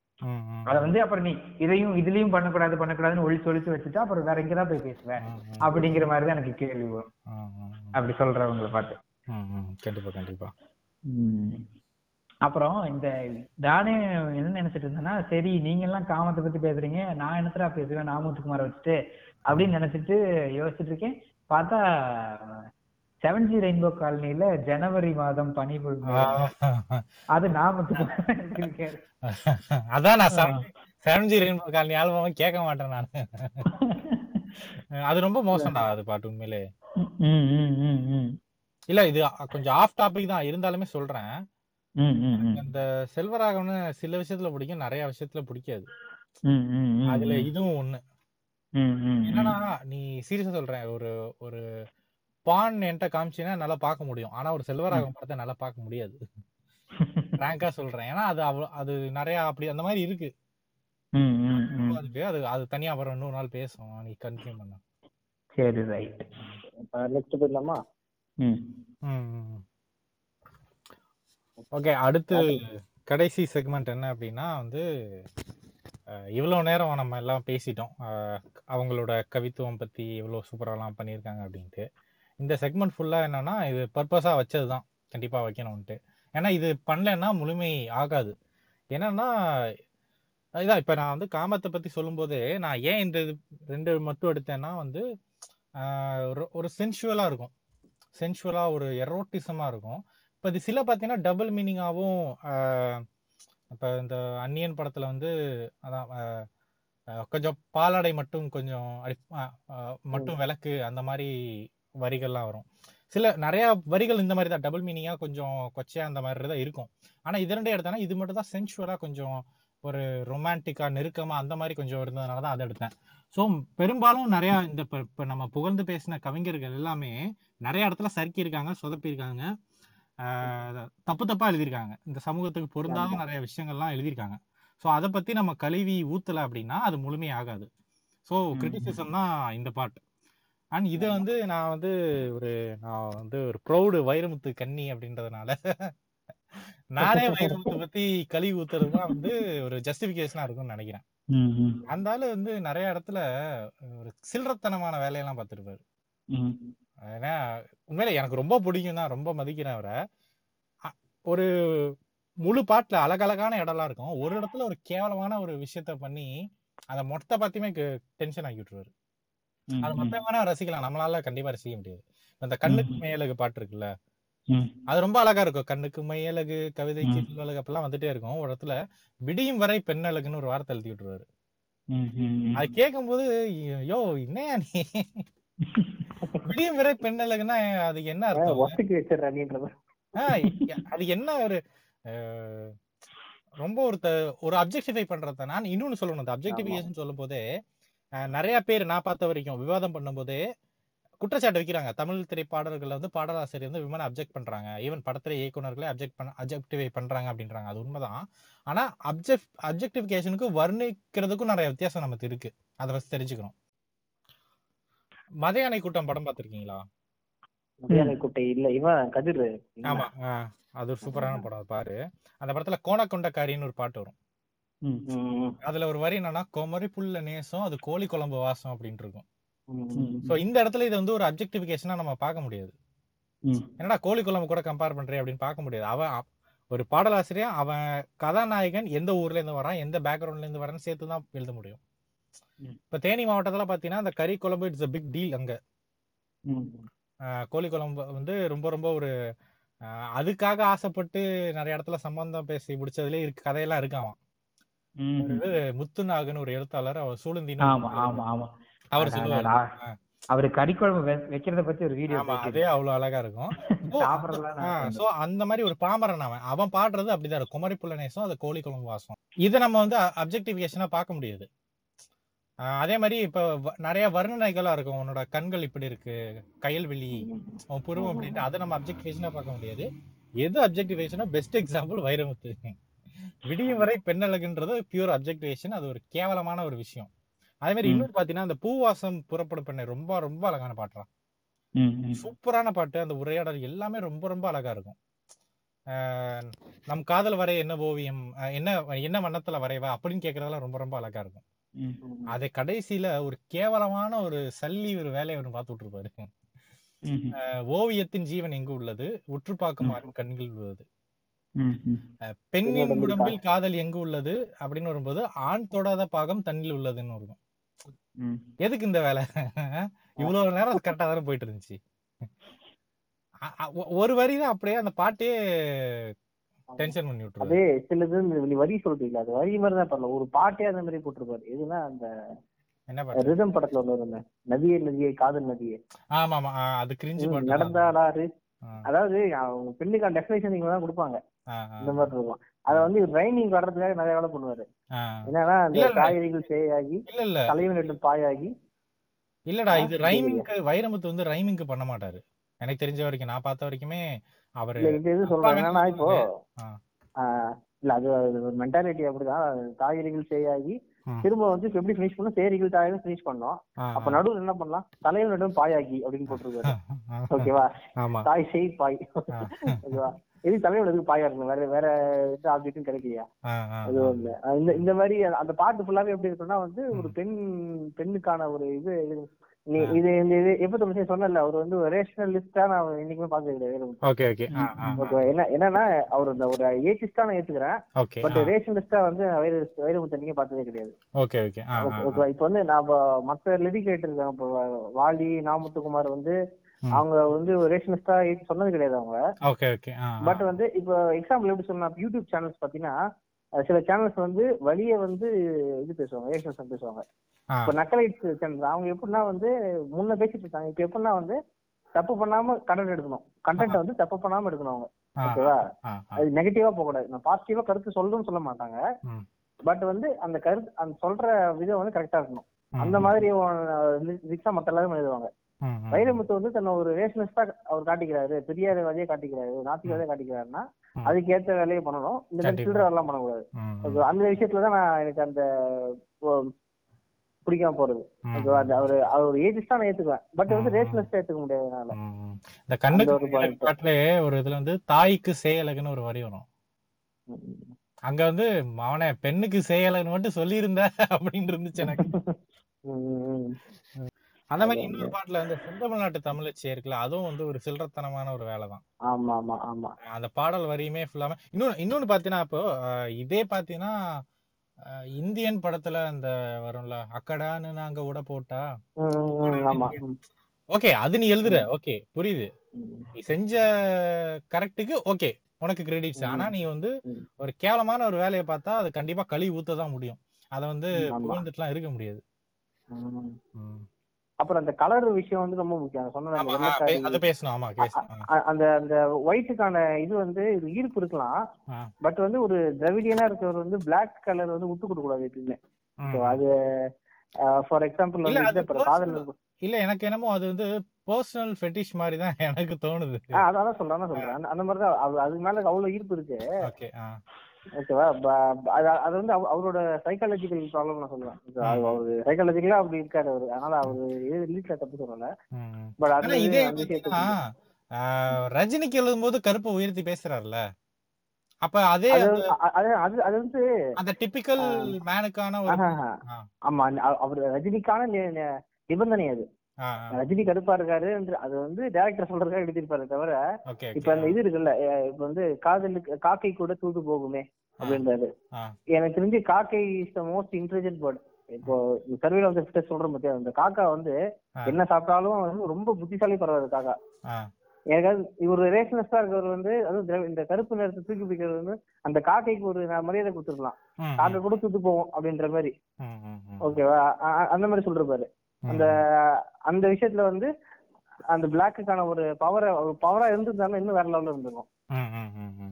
அதை வந்து அப்புறம் நீ இதையும் இதுலயும் பண்ணக்கூடாது பண்ணக்கூடாதுன்னு ஒழிச்சு ஒழிச்சு வச்சுட்டா அப்புறம் வேற எங்கதான் போய் பேசுவேன் அப்படிங்கிற மாதிரி தான் எனக்கு கேள்வி வரும். அப்படி சொல்றவங்களை பார்த்து. கண்டிப்பா கண்டிப்பா. அப்புறம் இந்த நானே என்ன நினைச்சிட்டு இருந்தேன்னா சரி நீங்க எல்லாம் காமத்தை பத்தி பேசுறீங்க நான் என்னத்தடா பேசுவேன் நாமத்துக்குமார வச்சுட்டு அப்படின்னு நினைச்சிட்டு யோசிச்சுட்டு இருக்கேன். பார்த்தா செவன் ஜி ரெயின்போ காலனில ஜனவரி மாதம் பனி அது நாமத்துக்கு அதான் நான் seven G rainbow colony album கேட்க மாட்டேன் நான். அது ரொம்ப மோசம்டா அது பாட்டு உண்மையிலே. இல்ல இது கொஞ்சம் ஆஃப் டாபிக் தான் இருந்தாலுமே சொல்றேன். அந்த செல்வராகவனு சில விஷயத்துல பிடிக்கும் நிறைய விஷயத்துல பிடிக்காது. அதுல இதுவும் ஒண்ணு. என்னன்னா நீ சீரியஸா சொல்றேன். ஒரு ஒரு பான் என்கிட்ட காமிச்சினா நல்லா பார்க்க முடியும். ஆனா ஒரு செல்வராகவன் படத்தை நல்லா பார்க்க முடியாது. ரேங்கா சொல்றேன். ஏன்னா அது அது நிறைய அப்படி அந்த மாதிரி இருக்கு. அதுக்கு அது அது தனியா வரும். இன்னொரு நாள் பேசும் நீ கன்ஃபியூம் பண்ண. சரி ரைட் நெக்ஸ்ட் போயிடலாமா? ஓகே அடுத்து கடைசி செக்மெண்ட் என்ன அப்படின்னா வந்து இவ்வளோ நேரம் நம்ம எல்லாம் பேசிட்டோம். அவங்களோட கவித்துவம் பற்றி இவ்வளோ சூப்பராகலாம் பண்ணியிருக்காங்க அப்படின்ட்டு. இந்த செக்மெண்ட் ஃபுல்லாக என்னன்னா இது பர்பஸாக வச்சது தான் கண்டிப்பாக வைக்கணும்ன்ட்டு. ஏன்னா இது பண்ணலன்னா முழுமை ஆகாது. என்னன்னா இதான் இப்போ நான் வந்து காமத்தை பற்றி சொல்லும்போதே நான் ஏன் இந்த ரெண்டு மட்டும் எடுத்தேன்னா வந்து ஒரு சென்சுவலாக இருக்கும். சென்சுவலாக ஒரு எரோட்டிசமாக இருக்கும். இப்போ இது சில பார்த்தீங்கன்னா டபுள் மீனிங்காகவும் இப்போ இந்த அன்னியன் படத்தில் வந்து அதான் கொஞ்சம் பாலாடை மட்டும் கொஞ்சம் அடி மட்டும் விளக்கு அந்த மாதிரி வரிகள்லாம் வரும். சில நிறைய வரிகள் இந்த மாதிரி தான் டபுள் மீனிங்காக கொஞ்சம் கொச்சையா அந்த மாதிரி தான் இருக்கும். ஆனால் இது ரெண்டே எடுத்தேன்னா இது மட்டும் தான் சென்சுவலாக கொஞ்சம் ஒரு ரொமான்டிக்கா நெருக்கமா அந்த மாதிரி கொஞ்சம் இருந்ததுனால தான் அதை எடுத்தேன். ஸோ பெரும்பாலும் நிறைய இந்த இப்போ நம்ம புகழ்ந்து பேசின கவிஞர்கள் எல்லாமே நிறைய இடத்துல சறுக்கி இருக்காங்க சொதப்பியிருக்காங்க. தப்பு தப்பா எழுதியிருக்காங்க. இந்த சமூகத்துக்கு பொருந்தாத நிறைய விஷயங்கள்லாம் எழுதியிருக்காங்க. ஸோ அதை பத்தி நம்ம கழுவி ஊத்தல அப்படின்னா அது முழுமையாகாது ஸோ கிரிட்டிசிசம் தான் இந்த பாட்டு அண்ட் இதை வந்து நான் வந்து ஒரு நான் வந்து ஒரு ப்ரௌடு வைரமுத்து கன்னி அப்படின்றதுனால நானே வைரமுத்து பத்தி கழுவி ஊத்துறது தான் வந்து ஒரு ஜஸ்டிபிகேஷனா இருக்கும்னு நினைக்கிறேன். அந்த ஆளு வந்து நிறைய இடத்துல ஒரு சில்லறத்தனமான வேலையெல்லாம் பார்த்துருப்பாரு ஏன்னா உண்மையில எனக்கு ரொம்ப பிடிக்கும் தான் ரொம்ப மதிக்கிறேன் அவரை. ஒரு முழு பாட்டுல அழகழகான இடம்லாம் இருக்கும். ஒரு இடத்துல ஒரு கேவலமான ஒரு விஷயத்த பண்ணி அந்த மொத்த பார்த்தியுமே டென்ஷன் ஆக்கி விட்டுருவாரு அது மொத்தம் வேணா ரசிக்கலாம். நம்மளால கண்டிப்பா ரசிக்க முடியாது. அந்த கண்ணுக்கு மேலகு பாட்டு இருக்குல்ல? அது ரொம்ப அழகா இருக்கும். கண்ணுக்கு மையழகு கவிதைக்கு அழகு அப்பெல்லாம் வந்துட்டே இருக்கும். ஒரு இடத்துல விடியும் வரை பெண் அழகுன்னு ஒரு வார்த்தை எழுதி விட்டுருவாரு அது கேட்கும் போது யோ என்னையா நீ? விடியும் வரை பெண் அதுக்கு என்ன அர்த்தம்? அது என்ன ஒரு ரொம்ப ஒரு ஒரு அப்ஜெக்டிஃபை பண்றத நான் இன்னொன்னு சொல்லணும். அந்த அப்ஜெக்டிஃபிகேஷன் சொல்லும் போதே நிறைய பேர் நான் பார்த்த வரைக்கும் விவாதம் பண்ணும்போதே குற்றச்சாட்டு வைக்கிறாங்க. தமிழ் திரைப்பாடல்கள் வந்து பாடலாசிரியர் வந்து விமனை அப்ஜெக்ட் பண்றாங்க. ஈவன் படத்துல இயக்குநர்களே அப்ஜெக்ட் பண்ண அப்ஜெக்டிஃபை பண்றாங்க அப்படின்றாங்க. அது உண்மைதான். ஆனா அப்ஜெக்ட் அப்ஜெக்டிஃபிகேஷனுக்கு வர்ணிக்கிறதுக்கும் நிறைய வித்தியாசம் நமக்கு இருக்கு. அதை ஃபர்ஸ்ட் தெரிஞ்சுக்கணும். மதையானை கூட்டம் படம் பார்த்திருக்கீங்களா? மதையானை கூட்டம் இல்ல இவன் கதிர். ஆமா அது ஒரு சூப்பரான படம் பாரு. அந்த படத்துல கோணக்கொண்டக்காரின்னு ஒரு பாட்டு வரும். அதுல ஒரு வரி என்னன்னா கொமரி புல்ல நேசம் அது கோழி குழம்பு வாசம் அப்படின்ட்டு இருக்கும். சோ இந்த இடத்துல இது வந்து ஒரு அப்ஜெக்டிபிகேஷனா நம்ம பார்க்க முடியாது. என்னடா கோழி குழம்பு கூட கம்பேர் பண்றேன் அப்படின்னு பார்க்க முடியாது. அவன் ஒரு பாடலாசிரியர் அவன் கதாநாயகன் எந்த ஊர்ல இருந்து வரான் எந்த பேக்ரவுண்ட்ல இருந்து வரான்னு சேர்த்து தான் எழுத முடியும். இப்ப தேனி மாவட்டத்துல பாத்தீங்கன்னா அந்த கறி குழம்பு இட்ஸ் பிக் டீல் அங்க. கோழி குழம்பு வந்து ரொம்ப ரொம்ப ஒரு அதுக்காக ஆசைப்பட்டு நிறைய இடத்துல சம்பந்தம் பேசி முடிச்சதுல இருக்கு கதையெல்லாம் இருக்கான் முத்துநாகன் ஒரு எழுத்தாளர் அவர் சூழந்தின் அவர் சொல்லுவாரு. அவரு கறிக்குழம்பு வைக்கிறத பத்தி ஒரு வீடியோ அதே அவ்வளவு அழகா இருக்கும். சோ அந்த மாதிரி ஒரு பாமரன் அவன். அவன் பாடுறது அப்படிதான் இருக்கும் குமரி புள்ள நேசம் அது கோழி குழம்பு வாசம். இதை நம்ம வந்து அப்ஜெக்டிபிகேஷனா பார்க்க முடியாது. அதே மாதிரி இப்ப நிறைய வர்ணனைகளா இருக்கும். உன்னோட கண்கள் இப்படி இருக்கு கயல்வெளி உன் புருவம் அப்படின்ட்டு. அதை நம்ம அப்ஜெக்டிவேஷனா பார்க்க முடியாது. எது அப்ஜெக்டிவேஷனா பெஸ்ட் எக்ஸாம்பிள் வைரமுத்து. விடியும் வரை பெண்ணழகுன்றது பியூர் அப்ஜெக்டிவேஷன் அது ஒரு கேவலமான ஒரு விஷயம். அதே மாதிரி இன்னொரு பாத்தீங்கன்னா அந்த பூவாசம் புறப்படும் பெண்ணை ரொம்ப ரொம்ப அழகான பாட்டுறான் சூப்பரான பாட்டு. அந்த உரையாடல் எல்லாமே ரொம்ப ரொம்ப அழகா இருக்கும். நம் காதல் வரைய என்ன ஓவியம் என்ன என்ன வண்ணத்துல வரைவா அப்படின்னு கேக்குறதெல்லாம் ரொம்ப ரொம்ப அழகா இருக்கும். அதை கடைசியில ஒரு கேவலமான ஒரு சல்லி ஒரு வேலையை ஒன்று பார்த்து விட்டுருப்பாரு ஓவியத்தின் ஜீவன் எங்கு உள்ளது? உற்று பார்க்கும் கண்கள் உள்ளது. பெண்ணின் உடம்பில் காதல் எங்கு உள்ளது? அப்படின்னு வரும்போது ஆண் தொடாத பாகம் தண்ணில் உள்ளதுன்னு இருக்கும் எதுக்கு இந்த வேலை? இவ்வளவு நேரம் கரெக்டா தானே போயிட்டு இருந்துச்சு. ஒரு வரி தான் அப்படியே அந்த பாட்டே டென்ஷன் பண்ணி விட்டுரு அதே சிலது நீ வரி சொல்றீங்க அது வரி மாதிரி தான் பண்ணல ஒரு பாட்டே அந்த மாதிரி போட்டிருப்பாரு. எதுனா அந்த என்ன ரிதம் படத்துல ஒண்ணு இருந்தேன் நதியே நதியே காதல் நதியே. ஆமா ஆமா அது கிரிஞ்சு நடந்தாடாரு அதாவது அவங்க பெண்ணுக்கான டெஃபினேஷன் தான் கொடுப்பாங்க. இந்த மாதிரி இருக்கும். அத வந்து ரைமிங் வர்றதுக்காக நிறைய வேலை பண்ணுவாரு. என்னன்னா அந்த காய்கறிகள் சேயாகி தலைவன் ரெண்டு பாயாகி. இல்லடா இது ரைமிங்க்கு வைரமுத்து வந்து ரைமிங்க்கு பண்ண மாட்டாரு. எனக்கு தெரிஞ்ச வரைக்கும் நான் பார்த்த வரைக்குமே அவரு இது எது சொல்றேன் என்னன்னா இப்போ இல்ல அது ஒரு மென்டாலிட்டி அப்படிதான். காய்கறிகள் சேயாகி திரும்ப வந்து எப்படி பினிஷ் பண்ணும்? சேரிகள் தாயும் பினிஷ் பண்ணோம். அப்ப நடுவில் என்ன பண்ணலாம்? தலைவன் நடுவும் பாயாகி அப்படின்னு போட்டிருக்காரு. ஓகேவா? தாய் செய் பாய். ஓகேவா? எது தலைவன் எதுக்கு பாயா இருக்கணும். வேற வேற எந்த ஆப்ஜெக்டும் கிடைக்கலையா? அது ஒண்ணு. இந்த இந்த மாதிரி அந்த பாட்டு ஃபுல்லாவே எப்படி இருக்குன்னா வந்து ஒரு பெண் பெண்ணுக்கான ஒரு இது இது இந்த இது எப்ப தமிழ் சொன்னல அவர் வந்து ரேஷனலிஸ்டா நான் இன்னைக்குமே பாக்க கிடையாது ஓகே ஓகே. ஓகே என்ன என்னன்னா அவர் இந்த ஒரு ஏசிஸ்டா நான் ஏத்துக்கிறேன் பட் ரேஷனலிஸ்டா வந்து வைர வைரமுத்த நீங்க பார்த்ததே கிடையாது. ஓகே ஓகே ஓகே இப்போ வந்து நான் மத்த லிரிகேட்டர் இருக்காங்க இப்போ வாலி நாமுத்துக்குமார் வந்து அவங்க வந்து ரேஷனிஸ்டா சொன்னது கிடையாது அவங்க. ஓகே ஓகே பட் வந்து இப்போ எக்ஸாம்பிள் எப்படி சொல்லலாம் யூடியூப் சேனல்ஸ் பாத்தீங்கன்னா சில சேனல்ஸ் வந்து வழிய வந்து இது பேசுவாங்க ரேஷனஸ் பேசுவாங்க. இப்ப நக்கலைட் சேனல் அவங்க எப்படின்னா வந்து முன்ன பேசிட்டு இருக்காங்க. இப்ப எப்படின்னா வந்து தப்பு பண்ணாம கண்டென்ட் எடுக்கணும். கண்டென்ட் வந்து தப்பு பண்ணாம எடுக்கணும் அவங்க. ஓகேவா? அது நெகட்டிவா போக கூடாது நான் பாசிட்டிவா கருத்து சொல்லணும்னு சொல்ல மாட்டாங்க. பட் வந்து அந்த கருத்து அந்த சொல்ற விதம் வந்து கரெக்டா இருக்கணும். அந்த மாதிரி ரிக்ஸா மத்த எல்லாரும் எழுதுவாங்க. வைரமுத்து வந்து தன்னை ஒரு ரேஷனிஸ்டா அவர் காட்டிக்கிறாரு. பெரியார் வழியே காட்டிக்கிறாரு நாத்திகவாதியே காட்டிக்கிறாருன்னா அதுக்கு ஏத்த வேலையை பண்ணணும். இந்த மாதிரி சில்லற எல்லாம் பண்ணக்கூடாது. அந்த விஷயத்துலதான் நான் எனக்கு அந்த பிடிக்காம போறது. அவரு அவர் ஏஜிஸ்டா நான் ஏத்துக்குவேன். பட் வந்து ரேஷனலிஸ்டா ஏத்துக்க முடியாது என்னால. இந்த கண்ணுக்கு பாட்டுல ஒரு இதுல வந்து தாய்க்கு செயலகுன்னு ஒரு வரி வரும். அங்க வந்து அவனை பெண்ணுக்கு செயலகுன்னு மட்டும் சொல்லியிருந்த அப்படின்னு இருந்துச்சு எனக்கு. அந்த மாதிரி இன்னொரு பாட்டுல வந்து செந்தமிழ்நாட்டு தமிழச்சி இருக்குல்ல அதுவும் வந்து ஒரு சில்லறத்தனமான ஒரு வேலை தான். ஆமா ஆமா. ஆமா அந்த பாடல் வரியுமே ஃபுல்லாம இன்னொன்னு இன்னொன்னு பாத்தீங்கன்னா இப்போ இதே பாத்தீங்கன்னா இந்தியன் படத்துல அந்த வரும்ல அக்கடான்னு நாங்க உட போட்டா. ஓகே அது நீ எழுதுற. ஓகே புரியுது. நீ செஞ்ச கரெக்டுக்கு ஓகே உனக்கு கிரெடிட்ஸ். ஆனா நீ வந்து ஒரு கேவலமான ஒரு வேலையை பார்த்தா அது கண்டிப்பா கழுவி ஊத்த தான் முடியும். அத வந்து புகழ்ந்துட்டுலாம் இருக்க முடியாது. அப்புறம் அந்த கலர் விஷயம் வந்து ரொம்ப முக்கியம். சொன்ன பேசணும். ஆமா அந்த அந்த ஒயிட்டுக்கான இது வந்து இது ஈர்ப்பு இருக்கலாம். பட் வந்து ஒரு திரவிடியனா இருக்கிறவர் வந்து பிளாக் கலர் வந்து விட்டு கொடுக்க கூடாது எப்பயுமே. அது ஃபார் எக்ஸாம்பிள் வந்து காதல் இல்ல எனக்கு என்னமோ அது வந்து பர்சனல் ஃபெட்டிஷ் மாதிரி தான் எனக்கு தோணுது. அதான் சொல்றேன் சொல்றேன். அந்த மாதிரி தான் அது மேல அவ்வளவு ஈர்ப்பு இருக்கு. ஓகேவா? அது வந்து அவரோட சைக்காலஜிக்கல் ப்ராப்ளம் நான் சொல்லுவேன் அவரு சைக்காலஜிக்கலா அப்படி இருக்காரு அவரு. அதனால அவரு ரிலீஸ்ல தப்பு சொல்லல. பட் அது இதே ரஜினிக்கு எழுதும் போது கருப்பை உயர்த்தி பேசுறாருல அப்ப அதே அது அது வந்து அந்த டிபிக்கல் மேனுக்கான ஆமா அவர் ரஜினிக்கான நிபந்தனை அது. ரஜினி கருப்பா இருக்காரு அது வந்து டேரக்டர் சொல்றதுக்காக எழுதிருப்பாரு தவிர இப்ப அந்த இது இருக்குல்ல இப்ப வந்து காதலுக்கு காக்கை கூட தூது போகுமே அப்படின்றாரு. எனக்கு தெரிஞ்சு காக்கை is the most intelligent bird இப்போ சர்வேல வந்து சொல்றேன் பத்தியா அந்த காக்கா வந்து என்ன சாப்பிட்டாலும் வந்து ரொம்ப புத்திசாலி பரவாது காக்கா. எனக்காவது இவர் ரேஷனஸ்டா இருக்கிறவர் வந்து அதுவும் இந்த கருப்பு நேரத்தை தூக்கி பிடிக்கிறது வந்து அந்த காக்கைக்கு ஒரு மரியாதை கொடுத்துருக்கலாம் காக்கை கூட தூத்து போவோம் அப்படின்ற மாதிரி. ஓகேவா? அந்த மாதிரி சொல்றாரு அந்த அந்த விஷயத்துல வந்து அந்த பிளாக்குக்கான ஒரு பவரை ஒரு பவரா இருந்திருந்தாலும் இன்னும் வேற லெவல்ல இருந்திருக்கும்.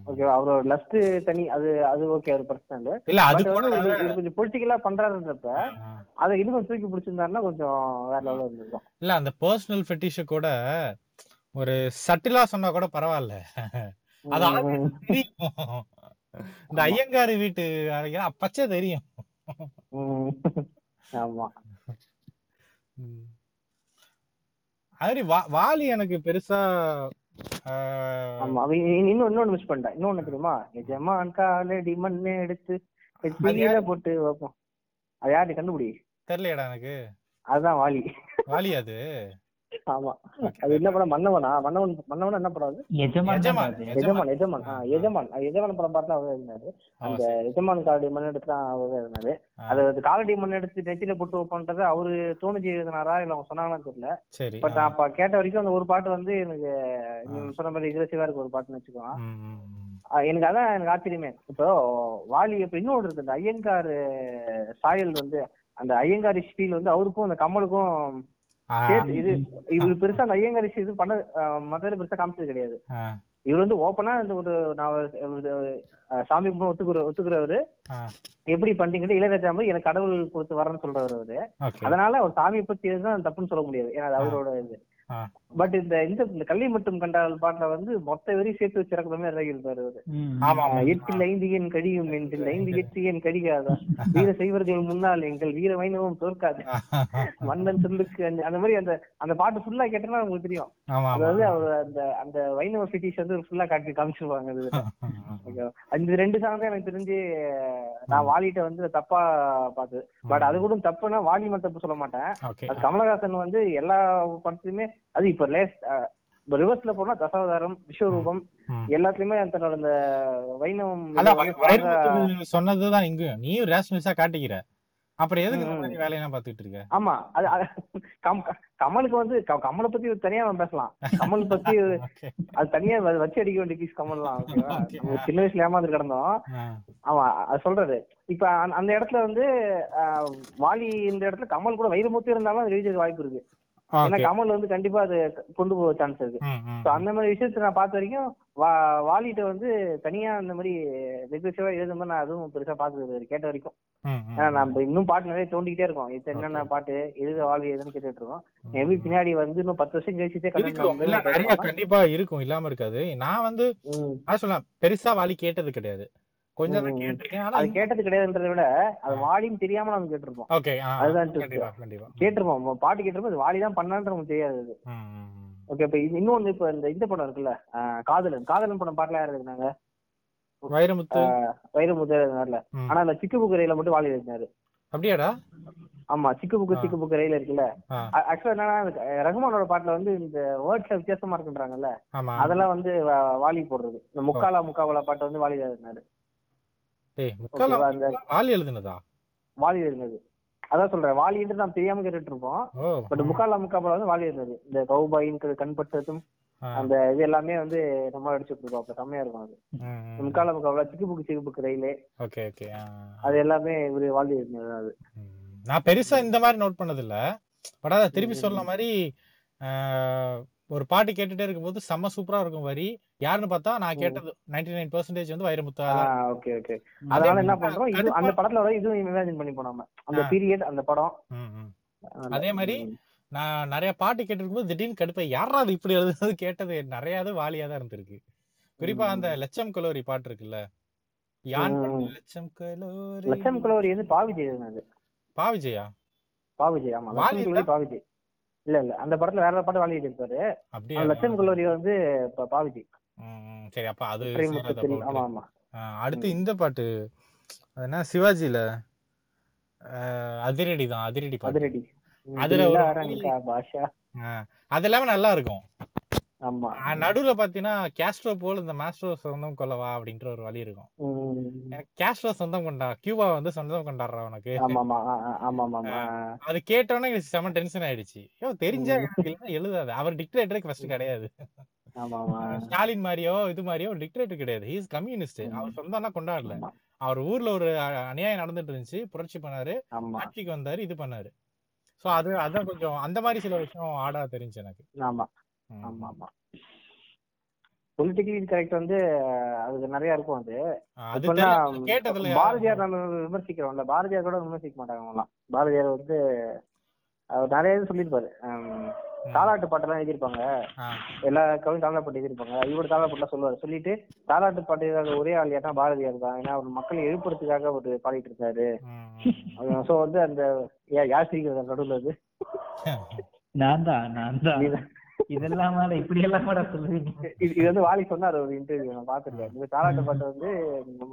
ஓகேவா அவரோட லஸ்ட் தனி அது அது ஓகே ஒரு பர்சனல் இல்ல. அது கொஞ்சம் பொலிட்டிக்கலா பண்றாருன்றப்ப அதை இன்னும் தூக்கி பிடிச்சிருந்தாருன்னா கொஞ்சம் வேற லெவல்ல இருந்திருக்கும். இல்ல அந்த பர்சனல் ஃபெட்டிஷ கூட ஒரு சட்டிலா சொன்னா கூட பரவாயில்ல. அது இந்த ஐயங்காரு வீட்டு பச்சை தெரியும். ஆமா. அது வாலி எனக்கு பெருசா ஆமா இன்னும் இன்னொன்னு மிஸ் பண்ணிட்டேன் இன்னொன்னு தெரியுமா? எஜமான் காலடி மண்ணை எடுத்து போட்டு வைப்போம். அது யாரு? கண்டுபிடி. தெரியலடா எனக்கு. அதுதான் வாலி. வாலி அது? ஆமா. அது என்ன படம்? மன்னவனா? மன்னவன் மன்னவன் என்ன படம் அது? எஜமான் எஜமான். எஜமான் எஜமான். எஜமான். படம் பார்த்தா அவர் இருந்தாரு. அந்த எஜமான் காலடி மண் எடுத்து தான் அவர் இருந்தாரு. அது காலடி மண் எடுத்து நெத்தியில போட்டு வைப்போன்றது அவரு தோணுச்சு எழுதினாரா இல்ல அவங்க சொன்னாங்களான்னு தெரியல. சரி பட் நான் அப்ப கேட்ட வரைக்கும் அந்த ஒரு பாட்டு வந்து எனக்கு சொன்ன மாதிரி இகிரசிவா இருக்கு ஒரு பாட்டுன்னு வச்சுக்கோங்க. எனக்கு அதான் எனக்கு ஆச்சரியமே. இப்போ வாலி இப்ப இன்னொன்று இருக்கு. இந்த ஐயங்கார் சாயல் வந்து அந்த ஐயங்காரி ஸ்டீல் வந்து அவருக்கும் அந்த கமலுக்கும் இது இவரு பெருசா அந்த இது பண்ண மதுரை பெருசா காமிச்சது கிடையாது. இவர் வந்து ஓப்பனா இந்த ஒரு நான் சாமி கும்பிட ஒத்துக்குற ஒத்துக்குறவரு. எப்படி பண்றீங்கன்னு இளையராஜா மாதிரி எனக்கு கடவுள் கொடுத்து வரேன்னு சொல்றவர் அவரு. அதனால அவர் சாமியை பத்தி தான் தப்புன்னு சொல்ல முடியாது. ஏன்னா அவரோட இது. பட் இந்த இந்த இந்த கல்வி மட்டும் கண்டால் பாட்டுல வந்து மொத்த வெறி சேர்த்து வச்சிருக்கிற மாதிரி இறங்கி இருப்பாரு அவரு எட்டில் ஐந்து என் கடியும் என்றில் ஐந்து எட்டு என் கடிகாதா? வீர செய்வர்கள் முன்னால் எங்கள் வீர வைணவம் தோற்காது. மன்னன் சொல்லுக்கு அந்த மாதிரி அந்த அந்த பாட்டு ஃபுல்லா கேட்டோம்னா உங்களுக்கு தெரியும். அதாவது அவர் அந்த அந்த வைணவ சிட்டிஸ் வந்து ஃபுல்லா காட்டி காமிச்சிருவாங்க அது Okay. அந்த ரெண்டு சாங் தான் எனக்கு தெரிஞ்சு நான் வாலிட்ட வந்து தப்பா பார்த்தது பட் அது கூட தப்புன்னா வாலி மட்டும் தப்பு சொல்ல மாட்டேன். அது கமலஹாசன் வந்து எல்லா படத்துலயுமே அது இப்ப லேஸ்ட் ரிவர்ஸ்ல போனா தசாவதாரம் விஸ்வரூபம். எல்லாத்துலயுமே தன்னோட அந்த வைணவம் சொன்னதுதான் இங்கேயும் நீயும் ரேஷனலிஸா காட்டிக்கிற. அப்புறம் எதுக்கு வேலையெல்லாம் பாத்துக்கிட்டு இருக்க? ஆமா அது அது கம்- கமலுக்கு வந்து கமலை பத்தி தனியா பேசலாம். கமல் பத்தி அது தனியா வச்சு அடிக்க வேண்டிய பீஸ் கமல்லாம் சின்ன வயசுல ஏமாந்து கிடந்தோம். ஆமா அது சொல்றது. இப்ப அந்த- இடத்துல வந்து வாலி இந்த இடத்துல கமல் கூட வைரமுத்து இருந்தாலும் அது வாய்ப்பு இருக்கு. ஏன்னா கமல் வந்து கண்டிப்பா அது கொண்டு போக சான்ஸ் இருக்கு. So, அந்த மாதிரி விஷயத்த நான் பார்த்த வரைக்கும் வா வாலிட்ட வந்து தனியா அந்த மாதிரி ரெகுலேசிவா எழுதும் போது நான் அதுவும் பெருசா பார்த்தது கேட்ட வரைக்கும். ஏன்னா நம்ம இன்னும் பாட்டு நிறைய தோண்டிக்கிட்டே இருக்கோம். இது என்னென்ன பாட்டு எழுத வாலி எதுன்னு கேட்டுட்டு இருக்கோம் மேபி பின்னாடி வந்து இன்னும் பத்து வருஷம் கழிச்சுட்டே கண்டிப்பா இருக்கும் இல்லாம இருக்காது. நான் வந்து சொல்லலாம் பெருசா வாலி கேட்டது கிடையாது. கொஞ்சம் தான். கேட்டிருக்கேன். ஆனா அது கேட்டது கிடையாதுன்றதை விட அது வாலின்னு தெரியாம நம்ம கேட்டிருப்போம். ஓகே அதுதான் twist. கண்டிப்பா கண்டிப்பா. கேட்டிருப்போம். பாட்டு கேட்டிருப்போம். அது வாலி தான் பண்ணான்னு நமக்கு தெரியாது. ஓகே இப்ப இன்னொன்னு இப்ப இந்த இந்த படம் இருக்குல்ல காதலன். காதலன் படம் பாட்டுல யார் இருந்தாங்க வைரமுத்து. வைரமுத்து இருந்தார்ல. ஆனா அந்த சிக்கு புக்கு ரயில மட்டும் வாலி இருந்தாரு அப்படியாடா? ஆமா சிக்கு புக்கு. சிக்கு புக்கு ரயில் இருக்குல்ல. ஆக்சுவலா என்னன்னா ரகுமானோட பாட்டுல வந்து இந்த வேர்ட்ஸ்ல வித்தியாசமா இருக்குன்றாங்கல்ல. அதெல்லாம் வந்து வாலி போடுறது. இந்த முக்காலா முக்காவலா பாட்டு வந்து வாலி தான் இருந்தாரு டேய் முக்காலா ஓகேவா அந்த வாலி எழுதுனதா? வாலி இருந்தது அதான் சொல்றேன் வாலின்றது நாம் தெரியாம கேட்டுட்டு இருப்போம் பட் முக்காலா முக்காபலா வந்து வாலி இருந்தது இந்த கௌபாயின் கண்பட்டதும். அந்த இது எல்லாமே வந்து நம்ம அடிச்சுட்டு இருக்கோம் அப்ப செம்மையா இருக்கும் அது. முக்காலா முக்காபலா சிக்கு புக்கு சிக்கு புக்கு ரயிலு. ஓகே ஓகே ஆ. அது எல்லாமே இவரு வாலி இருந்தது அது. நான் பெருசா இந்த மாதிரி நோட் பண்ணது இல்ல பட் அதான் திருப்பி சொல்ற மாதிரி ஒரு பாட்டு கேட்டுட்டே இருக்கும்போது செம்ம சூப்பரா இருக்கும் வரி. யாருன்னு பார்த்தா நான் கேட்டது 99% நைன் பர்சன்டேஜ் வந்து வைரமுத்து. ஓகே ஓகே அதனால என்ன பண்றோம்? இது அந்த படத்துல வர இதுவும் இமேஜின் பண்ணி போனோம் அந்த. பீரியட் அந்த படம். அதே மாதிரி நான் நிறைய பாட்டு கேட்டிருக்கும்போது திடீர்னு கடுப்பை. யாரா அது இப்படி எழுதுனது? கேட்டது நிறைய இது வாலியா தான் இருந்திருக்கு. குறிப்பா அந்த லட்சம் கலோரி பாட்டு இருக்குல்ல. யான் லட்சம் கலோரி. லட்சம் குலவரி வந்து பாவிஜய் எழுதினது. பா விஜயா பாவிஜய் ஆமா. பாவிஜய். இல்ல இல்ல. அந்த படத்துல வேற பாட்டு வாலி இருப்பாரு. லட்சம் குலவரி வந்து ப- பாவிஜய் ம், ம். சரி அப்ப அது. ஆமா ஆமா. அடுத்து இந்த பாட்டு. என்ன? சிவாஜில? அதிரடி தான். அதிரடி அதிரடி. அதுல பாஷா. அது எல்லாமே நல்லா இருக்கும். நடுவுல பாத்தீங்கன்னா கேஸ்ட்ரோ போல இந்த மாஸ்ட்ரோ சொந்தம் கொள்ளவா அப்படின்ற ஒரு வழி இருக்கும். எனக்கு கேஸ்ட்ரோ சொந்தம் கொண்டா கியூபா வந்து சொந்தம் கொண்டாடுறா உனக்கு. அது கேட்டோன்னே எனக்கு செம டென்ஷன் ஆயிடுச்சு. ஐயோ தெரிஞ்சா எழுதாது. அவர் டிக்டேட்டருக்கு ஃபர்ஸ்ட் கிடையாது. ஸ்டாலின் மாதிரியோ இது மாதிரியோ ஒரு டிக்டேட்டர் கிடையாது. ஹீஸ் கம்யூனிஸ்ட் அவர் சொந்தம்னா கொண்டாடல. அவர் ஊர்ல ஒரு அநியாயம் நடந்துட்டு இருந்துச்சு. புரட்சி பண்ணாரு. ஆட்சிக்கு வந்தாரு இது பண்ணாரு. சோ அது அதான் கொஞ்சம் அந்த மாதிரி சில விஷயம் ஆடா தெரிஞ்சு எனக்கு. ஆமா. ஆமா ஆமா. பொலிட்டிக்கலி கரெக்ட் வந்து அதுக்கு நிறைய இருக்கும் அது. பாரதியார் நம்ம விமர்சிக்கிறோம்ல பாரதியார் கூட விமர்சிக்க மாட்டாங்க அவங்கலாம். பாரதியார் வந்து அவர் நிறைய இது சொல்லியிருப்பாரு. தாலாட்டு பாட்டெல்லாம் எழுதியிருப்பாங்க. எல்லா கவியும் தாலாட்டு பாட்டு எழுதியிருப்பாங்க. இவரோட தாலாட்டு பாட்டுலாம் சொல்லுவாரு. சொல்லிட்டு தாலாட்டு பாட்டு எழுதாத ஒரே ஆள் யாருன்னா பாரதியார் தான். ஏன்னா அவர் மக்களை எழுப்புறதுக்காக அவர் பாடிட்டு இருக்காரு சோ வந்து அந்த யார் சிரிக்கிறது நடுவில் அது. நான் தான் நான் தான். இதெல்லாம் இப்படி எல்லாம் கூட சொல்லுவீங்க. இது வந்து வாலி சொன்னார் ஒரு இன்டர்வியூ நான் பாத்துருக்கேன் இந்த தாலாட்டு பாட்டு வந்து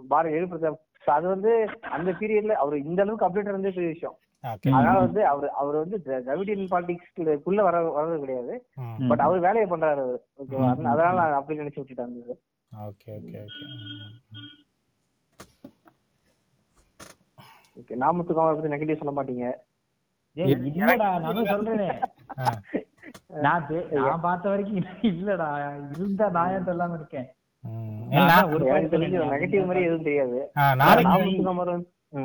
பாரதி எழுப்புறது so அது வந்து அந்த பீரியட்ல அவர் இந்த அளவுக்கு அப்டேட் இருந்தே பெரிய விஷயம். ஓகே அதனால வந்து அவர் அவர் வந்து திர- திராவிடியன் பாலிடிக்ஸ்க்குள்ள வர வர்றது கிடையாது. பட் அவர் வேலையை பண்றாரு அவரு. ஓகேவா. அதனால நான் அப்படி நினைச்சு இது. ஓகே ஓகே ஓகே ஓகே நாமத்துக்கு அவரை பத்தி நெகட்டிவ் சொல்ல மாட்டீங்க. ஏய், இல்லடா நான் தான் சொல்றேனே. ஆ. நான் நான் பார்த்த வரைக்கும் இல்லடா இருந்தா நான் ஏன் சொல்லாம இருக்கேன்? நெகட்டிவ் மாதிரி எதுவும் தெரியாது.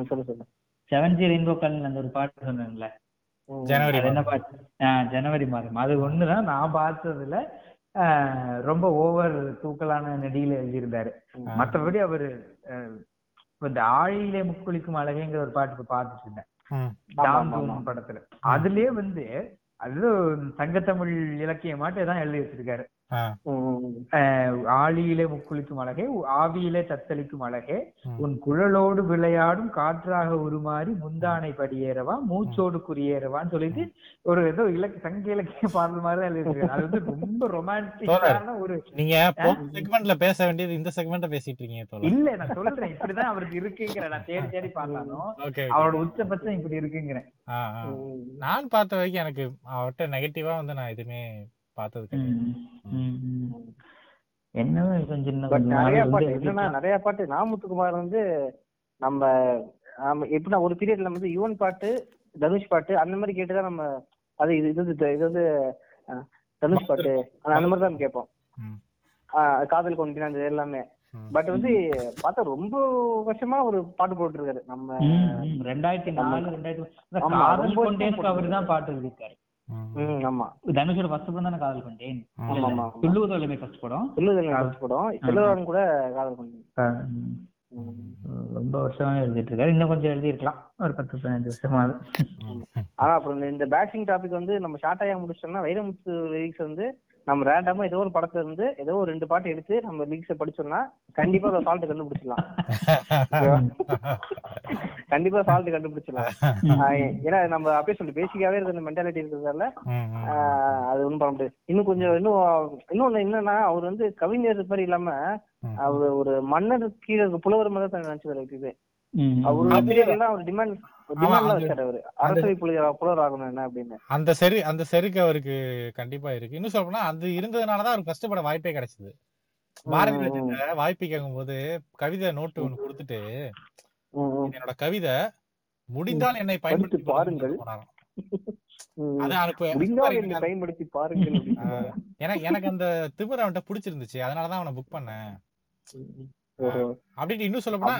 சொல்லு சொல்லு. செவன் ஜி ரெயின்போ கல் அந்த ஒரு பாட்டு சொன்னேன்ல. ஜனவரி என்ன மாதம். பாட்டு? ஆ, ஜனவரி மாதம். அது ஒண்ணுதான் நான் பார்த்ததுல ரொம்ப ஓவர் தூக்கலான நெடியில எழுதியிருந்தாரு. மற்றபடி அவரு இந்த ஆழியிலே முக்குளிக்கும் அழகேங்கிற ஒரு பாட்டு பார்த்துட்டு இருந்தேன். படத்துல. அதுலயே வந்து அது சங்கத்தமிழ் இலக்கியமாட்டு தான் எழுதி வச்சிருக்காரு. ஆழியிலே முக்குளிக்கும் அழகே ஆவியிலே தத்தளிக்கும் அழகே. உன் குழலோடு விளையாடும் காற்றாக உருமாறி முந்தானை படியேறவா மூச்சோடு குறியேறவான்னு சொல்லிட்டு ஒரு ஏதோ இலக்கு சங்க இலக்கிய பாடல் மாதிரி தான் எழுதிருக்காரு அது வந்து ரொம்ப ரொமான்டிக்கான ஒரு நீங்க செக்மெண்ட்ல பேச வேண்டியது இந்த செக்மெண்ட்ல பேசிட்டு இருக்கீங்க இல்ல நான் சொல்றேன். இப்படிதான் அவருக்கு இருக்குங்கிற நான் தேடி தேடி பார்த்தாலும். அவரோட உச்சபட்சம் இப்படி இருக்குங்கிறேன். நான் பார்த்த வரைக்கும் எனக்கு அவர்கிட்ட நெகட்டிவா வந்து நான் எதுவுமே பார்த்தது கிடையாது. ம், ம். என்ன கொஞ்சம் சின்ன பட் கொஞ்சம் நிறைய பாட்டு என்னன்னா நிறைய பாட்டு நாமுத்துக்குமார் வந்து நம்ம நம்ம எப்படின்னா ஒரு பீரியட்ல வந்து யுவன் பாட்டு தனுஷ் பாட்டு அந்த மாதிரி கேட்டுதான் நம்ம அது இது இது வந்து இது வந்து அஹ், தனுஷ் பாட்டு அந்த அந்த மாதிரி தான் கேட்போம். காதல் கொண்டினா அது எல்லாமே. பட் வந்து பார்த்தா ரொம்ப வருஷமா ஒரு பாட்டு போட்டுருக்காரு. நம்ம ம், ம். ரெண்டாயிரத்தி நாலு ரெண்டாயிரத்தி அவரு தான் பாட்டு ஆமா தனுஷோட ஃபர்ஸ்ட் படம் தானே காதல் கொண்டேன். துள்ளுவதோலமே ஃபர்ஸ்ட் படம். செல்வரான் கூட காதல் கொண்டேன். ரொம்ப வருஷமா எழுதிட்டு இருக்காரு. இன்னும் கொஞ்சம் எழுதியிருக்கலாம். ஒரு பத்து பதினஞ்சு வருஷமாவது. ம். ஆனா அப்புறம் இந்த- பேட்சிங் டாபிக் வந்து நம்ம ஷார்ட்டாயா முடிச்சோம்னா வைரமுத்து லிரிக்ஸ் வந்து நம்ம ரேண்டமா ஏதோ ஒரு படத்துல இருந்து ஏதோ ஒரு ரெண்டு பாட்டு எடுத்து நம்ம லிரிக்ஸை படிச்சோம்னா கண்டிப்பா அதை சால்ட் கண்டுபிடிச்சிடலாம். கண்டிப்பா சால்ட் கண்டுபிடிச்சிடலாம். ஏன்னா நம்ம அப்படியே சொல்லி பேசிக்காவே இருக்கிற இந்த மென்டாலிட்டி இருக்கிறதால அது ஒண்ணும் பண்ண முடியாது. இன்னும் கொஞ்சம் இன்னும் இன்னொன்னு என்னன்னா அவர் வந்து கவிஞர் மாதிரி இல்லாம. அவர் ஒரு மன்னர் கீழே புலவர் மாதிரி தான் நினைச்சுவாரு எப்பயுமே அந்த செரு. அந்த செருக்கு அவருக்கு கண்டிப்பா இருக்கு. இன்னும் சொல்ல போனா அது இருந்ததுனாலதான் அவருக்கு கஷ்டப்பட வாய்ப்பே கிடைச்சது. பாரதி வாய்ப்பு கேட்கும்போது கவிதை நோட்டு ஒண்ணு கொடுத்துட்டு ம், ம். இது என்னோட கவிதை முடிந்தால் என்னை பயன்படுத்தி படித்து பாருங்கள். பயன்படுத்தி பாருங்கள் எனக்கு அந்த திமிர் அவன்கிட்ட பிடிச்சிருந்துச்சு. அதனாலதான் அவனை புக் பண்ணேன். ஓஹோ. அப்படின்ட்டு இன்னும் சொல்ல போனா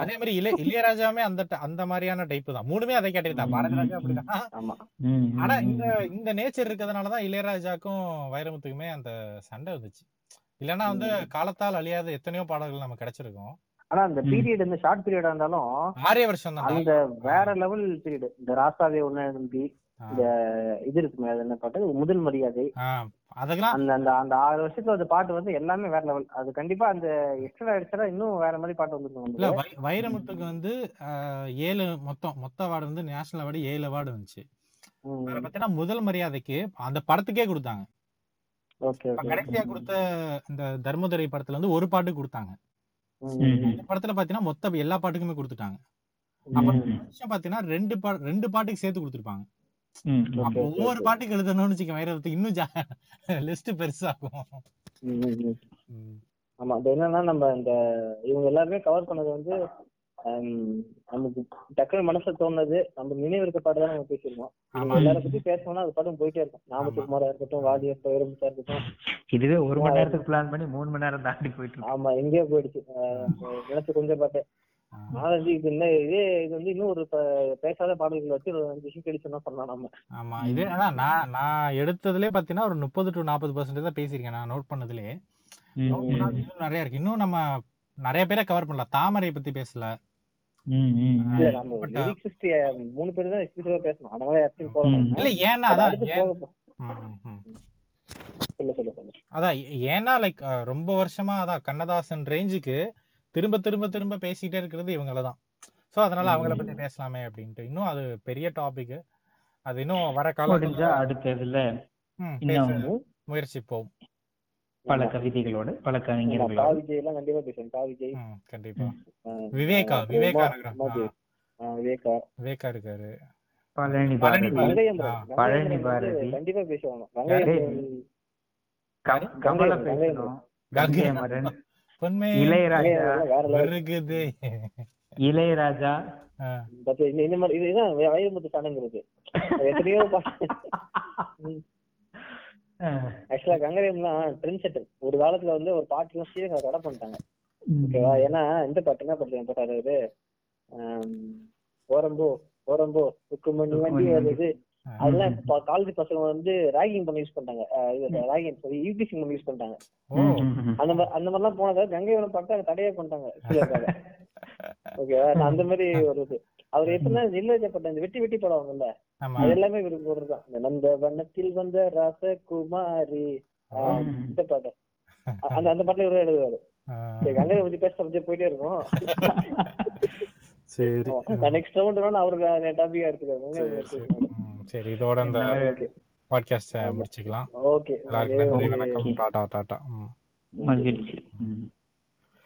அதே மாதிரி இளைய இளையராஜாவுமே அந்த அந்த மாதிரியான டைப் தான். மூணுமே அதை கேட்டுட்டு தான். பாரதி ராஜா அப்படிதான் ஆமா. ம். ஆனா இந்த இந்த நேச்சர் இருக்கிறதுனாலதான் இளையராஜாக்கும் வைரமுத்துக்குமே அந்த சண்டை வந்துச்சு. இல்லைன்னா வந்து காலத்தால் அழியாத எத்தனையோ பாடல்கள் நமக்கு கிடைச்சிருக்கும். ஆனா அந்த பீரியட் இந்த ஷார்ட் பீரியடா இருந்தாலும் ஆறே வருஷம் தான். அந்த வேற லெவல் பீரியட் இந்த ராசாவே ஒண்ணு நம்பி இந்த இது இருக்குமே அது என்ன பாட்டு? முதல் மரியாதை. அதுக்கெல்லாம் அந்த அந்த அந்த ஆறு வருஷத்துல அந்த பாட்டு வந்து எல்லாமே வேற லெவல் அது கண்டிப்பா அந்த எக்ஸ்ட்ரா எக்ஸ்ட்ரா இன்னும் வேற மாதிரி பாட்டு இல்ல வந்துருக்கும் வை- வைரமுத்துக்கு வந்து ஏழு மொத்தம் மொத்த அவார்டு வந்து நேஷனல் அவார்டு ஏழு அவார்டு வந்துச்சு. பாத்தீங்கன்னா முதல் மரியாதைக்கு அந்த படத்துக்கே கொடுத்தாங்க. கடைசியா கொடுத்த இந்த தர்மதுரை படத்துல வந்து ஒரு பாட்டு கொடுத்தாங்க. இந்த படத்துல பாத்தீங்கன்னா மொத்த எல்லா பாட்டுக்குமே கொடுத்துட்டாங்க. அப்ப இந்த வருஷம் பாத்தீங்கன்னா ரெண்டு பா ரெண்டு பாட்டுக்கு சேர்த்து கொடுத்துருப்பாங்க. ஒவ்வொரு. பாட்டுக்கு எழுதணும்னு வச்சுக்க வைரவத்துக்கு இன்னும் லிஸ்ட் பெருசாகும். ஆமா அது என்னன்னா நம்ம இந்த இவங்க எல்லாருமே கவர் பண்ணது வந்து நமக்கு டக்குனு மனசுல தோணுது நம்ம நினைவு இருக்க பாட்டு தான் நம்ம பேசியிருக்கோம் ஆமா. இவங்க எல்லார பத்தி பேசணும்னா அது பாட்டும் போயிட்டே இருக்கும். நாமத்துக்குமாரா இருக்கட்டும் வாதியா வைரமுத்தா இருக்கட்டும். இதுவே ஒரு மணி நேரத்துக்கு பிளான் பண்ணி மூணு மணி நேரம் தாண்டி போயிட்டு இருக்கு. ஆமா எங்கேயோ போயிடுச்சு. நினைச்சு கொஞ்சம் பாட்டு. நாலஞ்சு இது என்ன இதே இது வந்து இன்னும் ஒரு பேசாத பாடல்கள் வச்சு ஒரு அஞ்சு விஷயம் கழிச்சோம்னா சொல்லலாம் நம்ம? ஆமா இதே அதான் நான் நான் எடுத்ததுலயே பாத்தீங்கன்னா ஒரு முப்பது டு நாற்பது பர்சன்டேஜ் தான் பேசியிருக்கேன் நான் நோட் பண்ணதுலயே. இன்னும் நிறைய இருக்கு. இன்னும் நம்ம நிறைய பேரை கவர் பண்ணலாம் தாமரை பத்தி பேசல. இல்ல மூணு பேர் தான் பேசணும். அதனால. இல்ல ஏன்னா அது அதான் அதான் ஏன்னா லைக் ரொம்ப வருஷமா அதான் கண்ணதாசன் ரேஞ்சுக்கு திரும்ப திரும்ப திரும்ப பேசிட்டே இருக்கிறது இவங்கள தான் சோ அதனால அவங்கள பத்தி பேசலாமே அப்படின்ட்டு. இன்னும் அது பெரிய டாபிக் அது இன்னும் வர காலம் பேச இன்னும் முயற்சிப்போம். பல கவிதைகளோடு பல கவிஞர்களோடு. காவிஜய் எல்லாம் கண்டிப்பா பேசுவேன் காவிஜய் கண்டிப்பா. விவேகா விவேகா விவேகா. விவேகா இருக்காரு. பழனி பழனி பாரதி. பழனி பாரதி. கண்டிப்பா பேசுவாங்க. கமல. பேசணும். கங்கை உண்மை இளையராஜா. இளையராஜா இந்த மாதிரி இது- இதுதான் வயமுத்து சாணங்கிறது எத்தனையோ பாட்டு ஆக்சுவலா கங்கரேம்லாம் ட்ரெண்ட் செட்டர் ஒரு காலத்துல வந்து ஒரு பாட்டுலாம் சீரியஸ் தடை பண்ணிட்டாங்க. ஓகேவா ஏன்னா இந்த பாட்டு என்ன பாட்டு ஆம், ஓரம்போ ஓரம்போ உக்குமணி வண்டி. வருது. அதெல்லாம் காலேஜ் பசங்க வந்து ராகிங் பண்ணி யூஸ் பண்ணிட்டாங்க. ராகிங் சாரி யூபிசி பண்ணி யூஸ் பண்ணிட்டாங்க. அந்த மாதிரி அந்த மாதிரிலாம் போனதை கங்கைவரம் பாட்டு அதை தடையே பண்ணிட்டாங்க ஓகேவா அந்த மாதிரி ஒரு இது. அவர் எப்படின்னா நிர்லஜப்பட்ட இந்த வெட்டி வெட்டி படம் ஆமா. அது எல்லாமே இவருக்கு போடுறதுதான் நந்த வண்ணத்தில் வந்த ராசகுமாரி. இந்த பாட்டு. அந்த அந்த பாட்டுல இவரே எழுதுவாரு. கங்கையை பத்தி பேச பத்தி போயிட்டே இருக்கும். சரி. நெக்ஸ்ட் ரவுண்ட் அவருக்கு டாபிகா சரி, சரி. இருக்குது சரி இதோட இந்த பாட்காஸ்ட முடிச்சுக்கலாம். ஓகே. எல்லாருக்கும் டாடா டாடா மகிழ்ச்சி.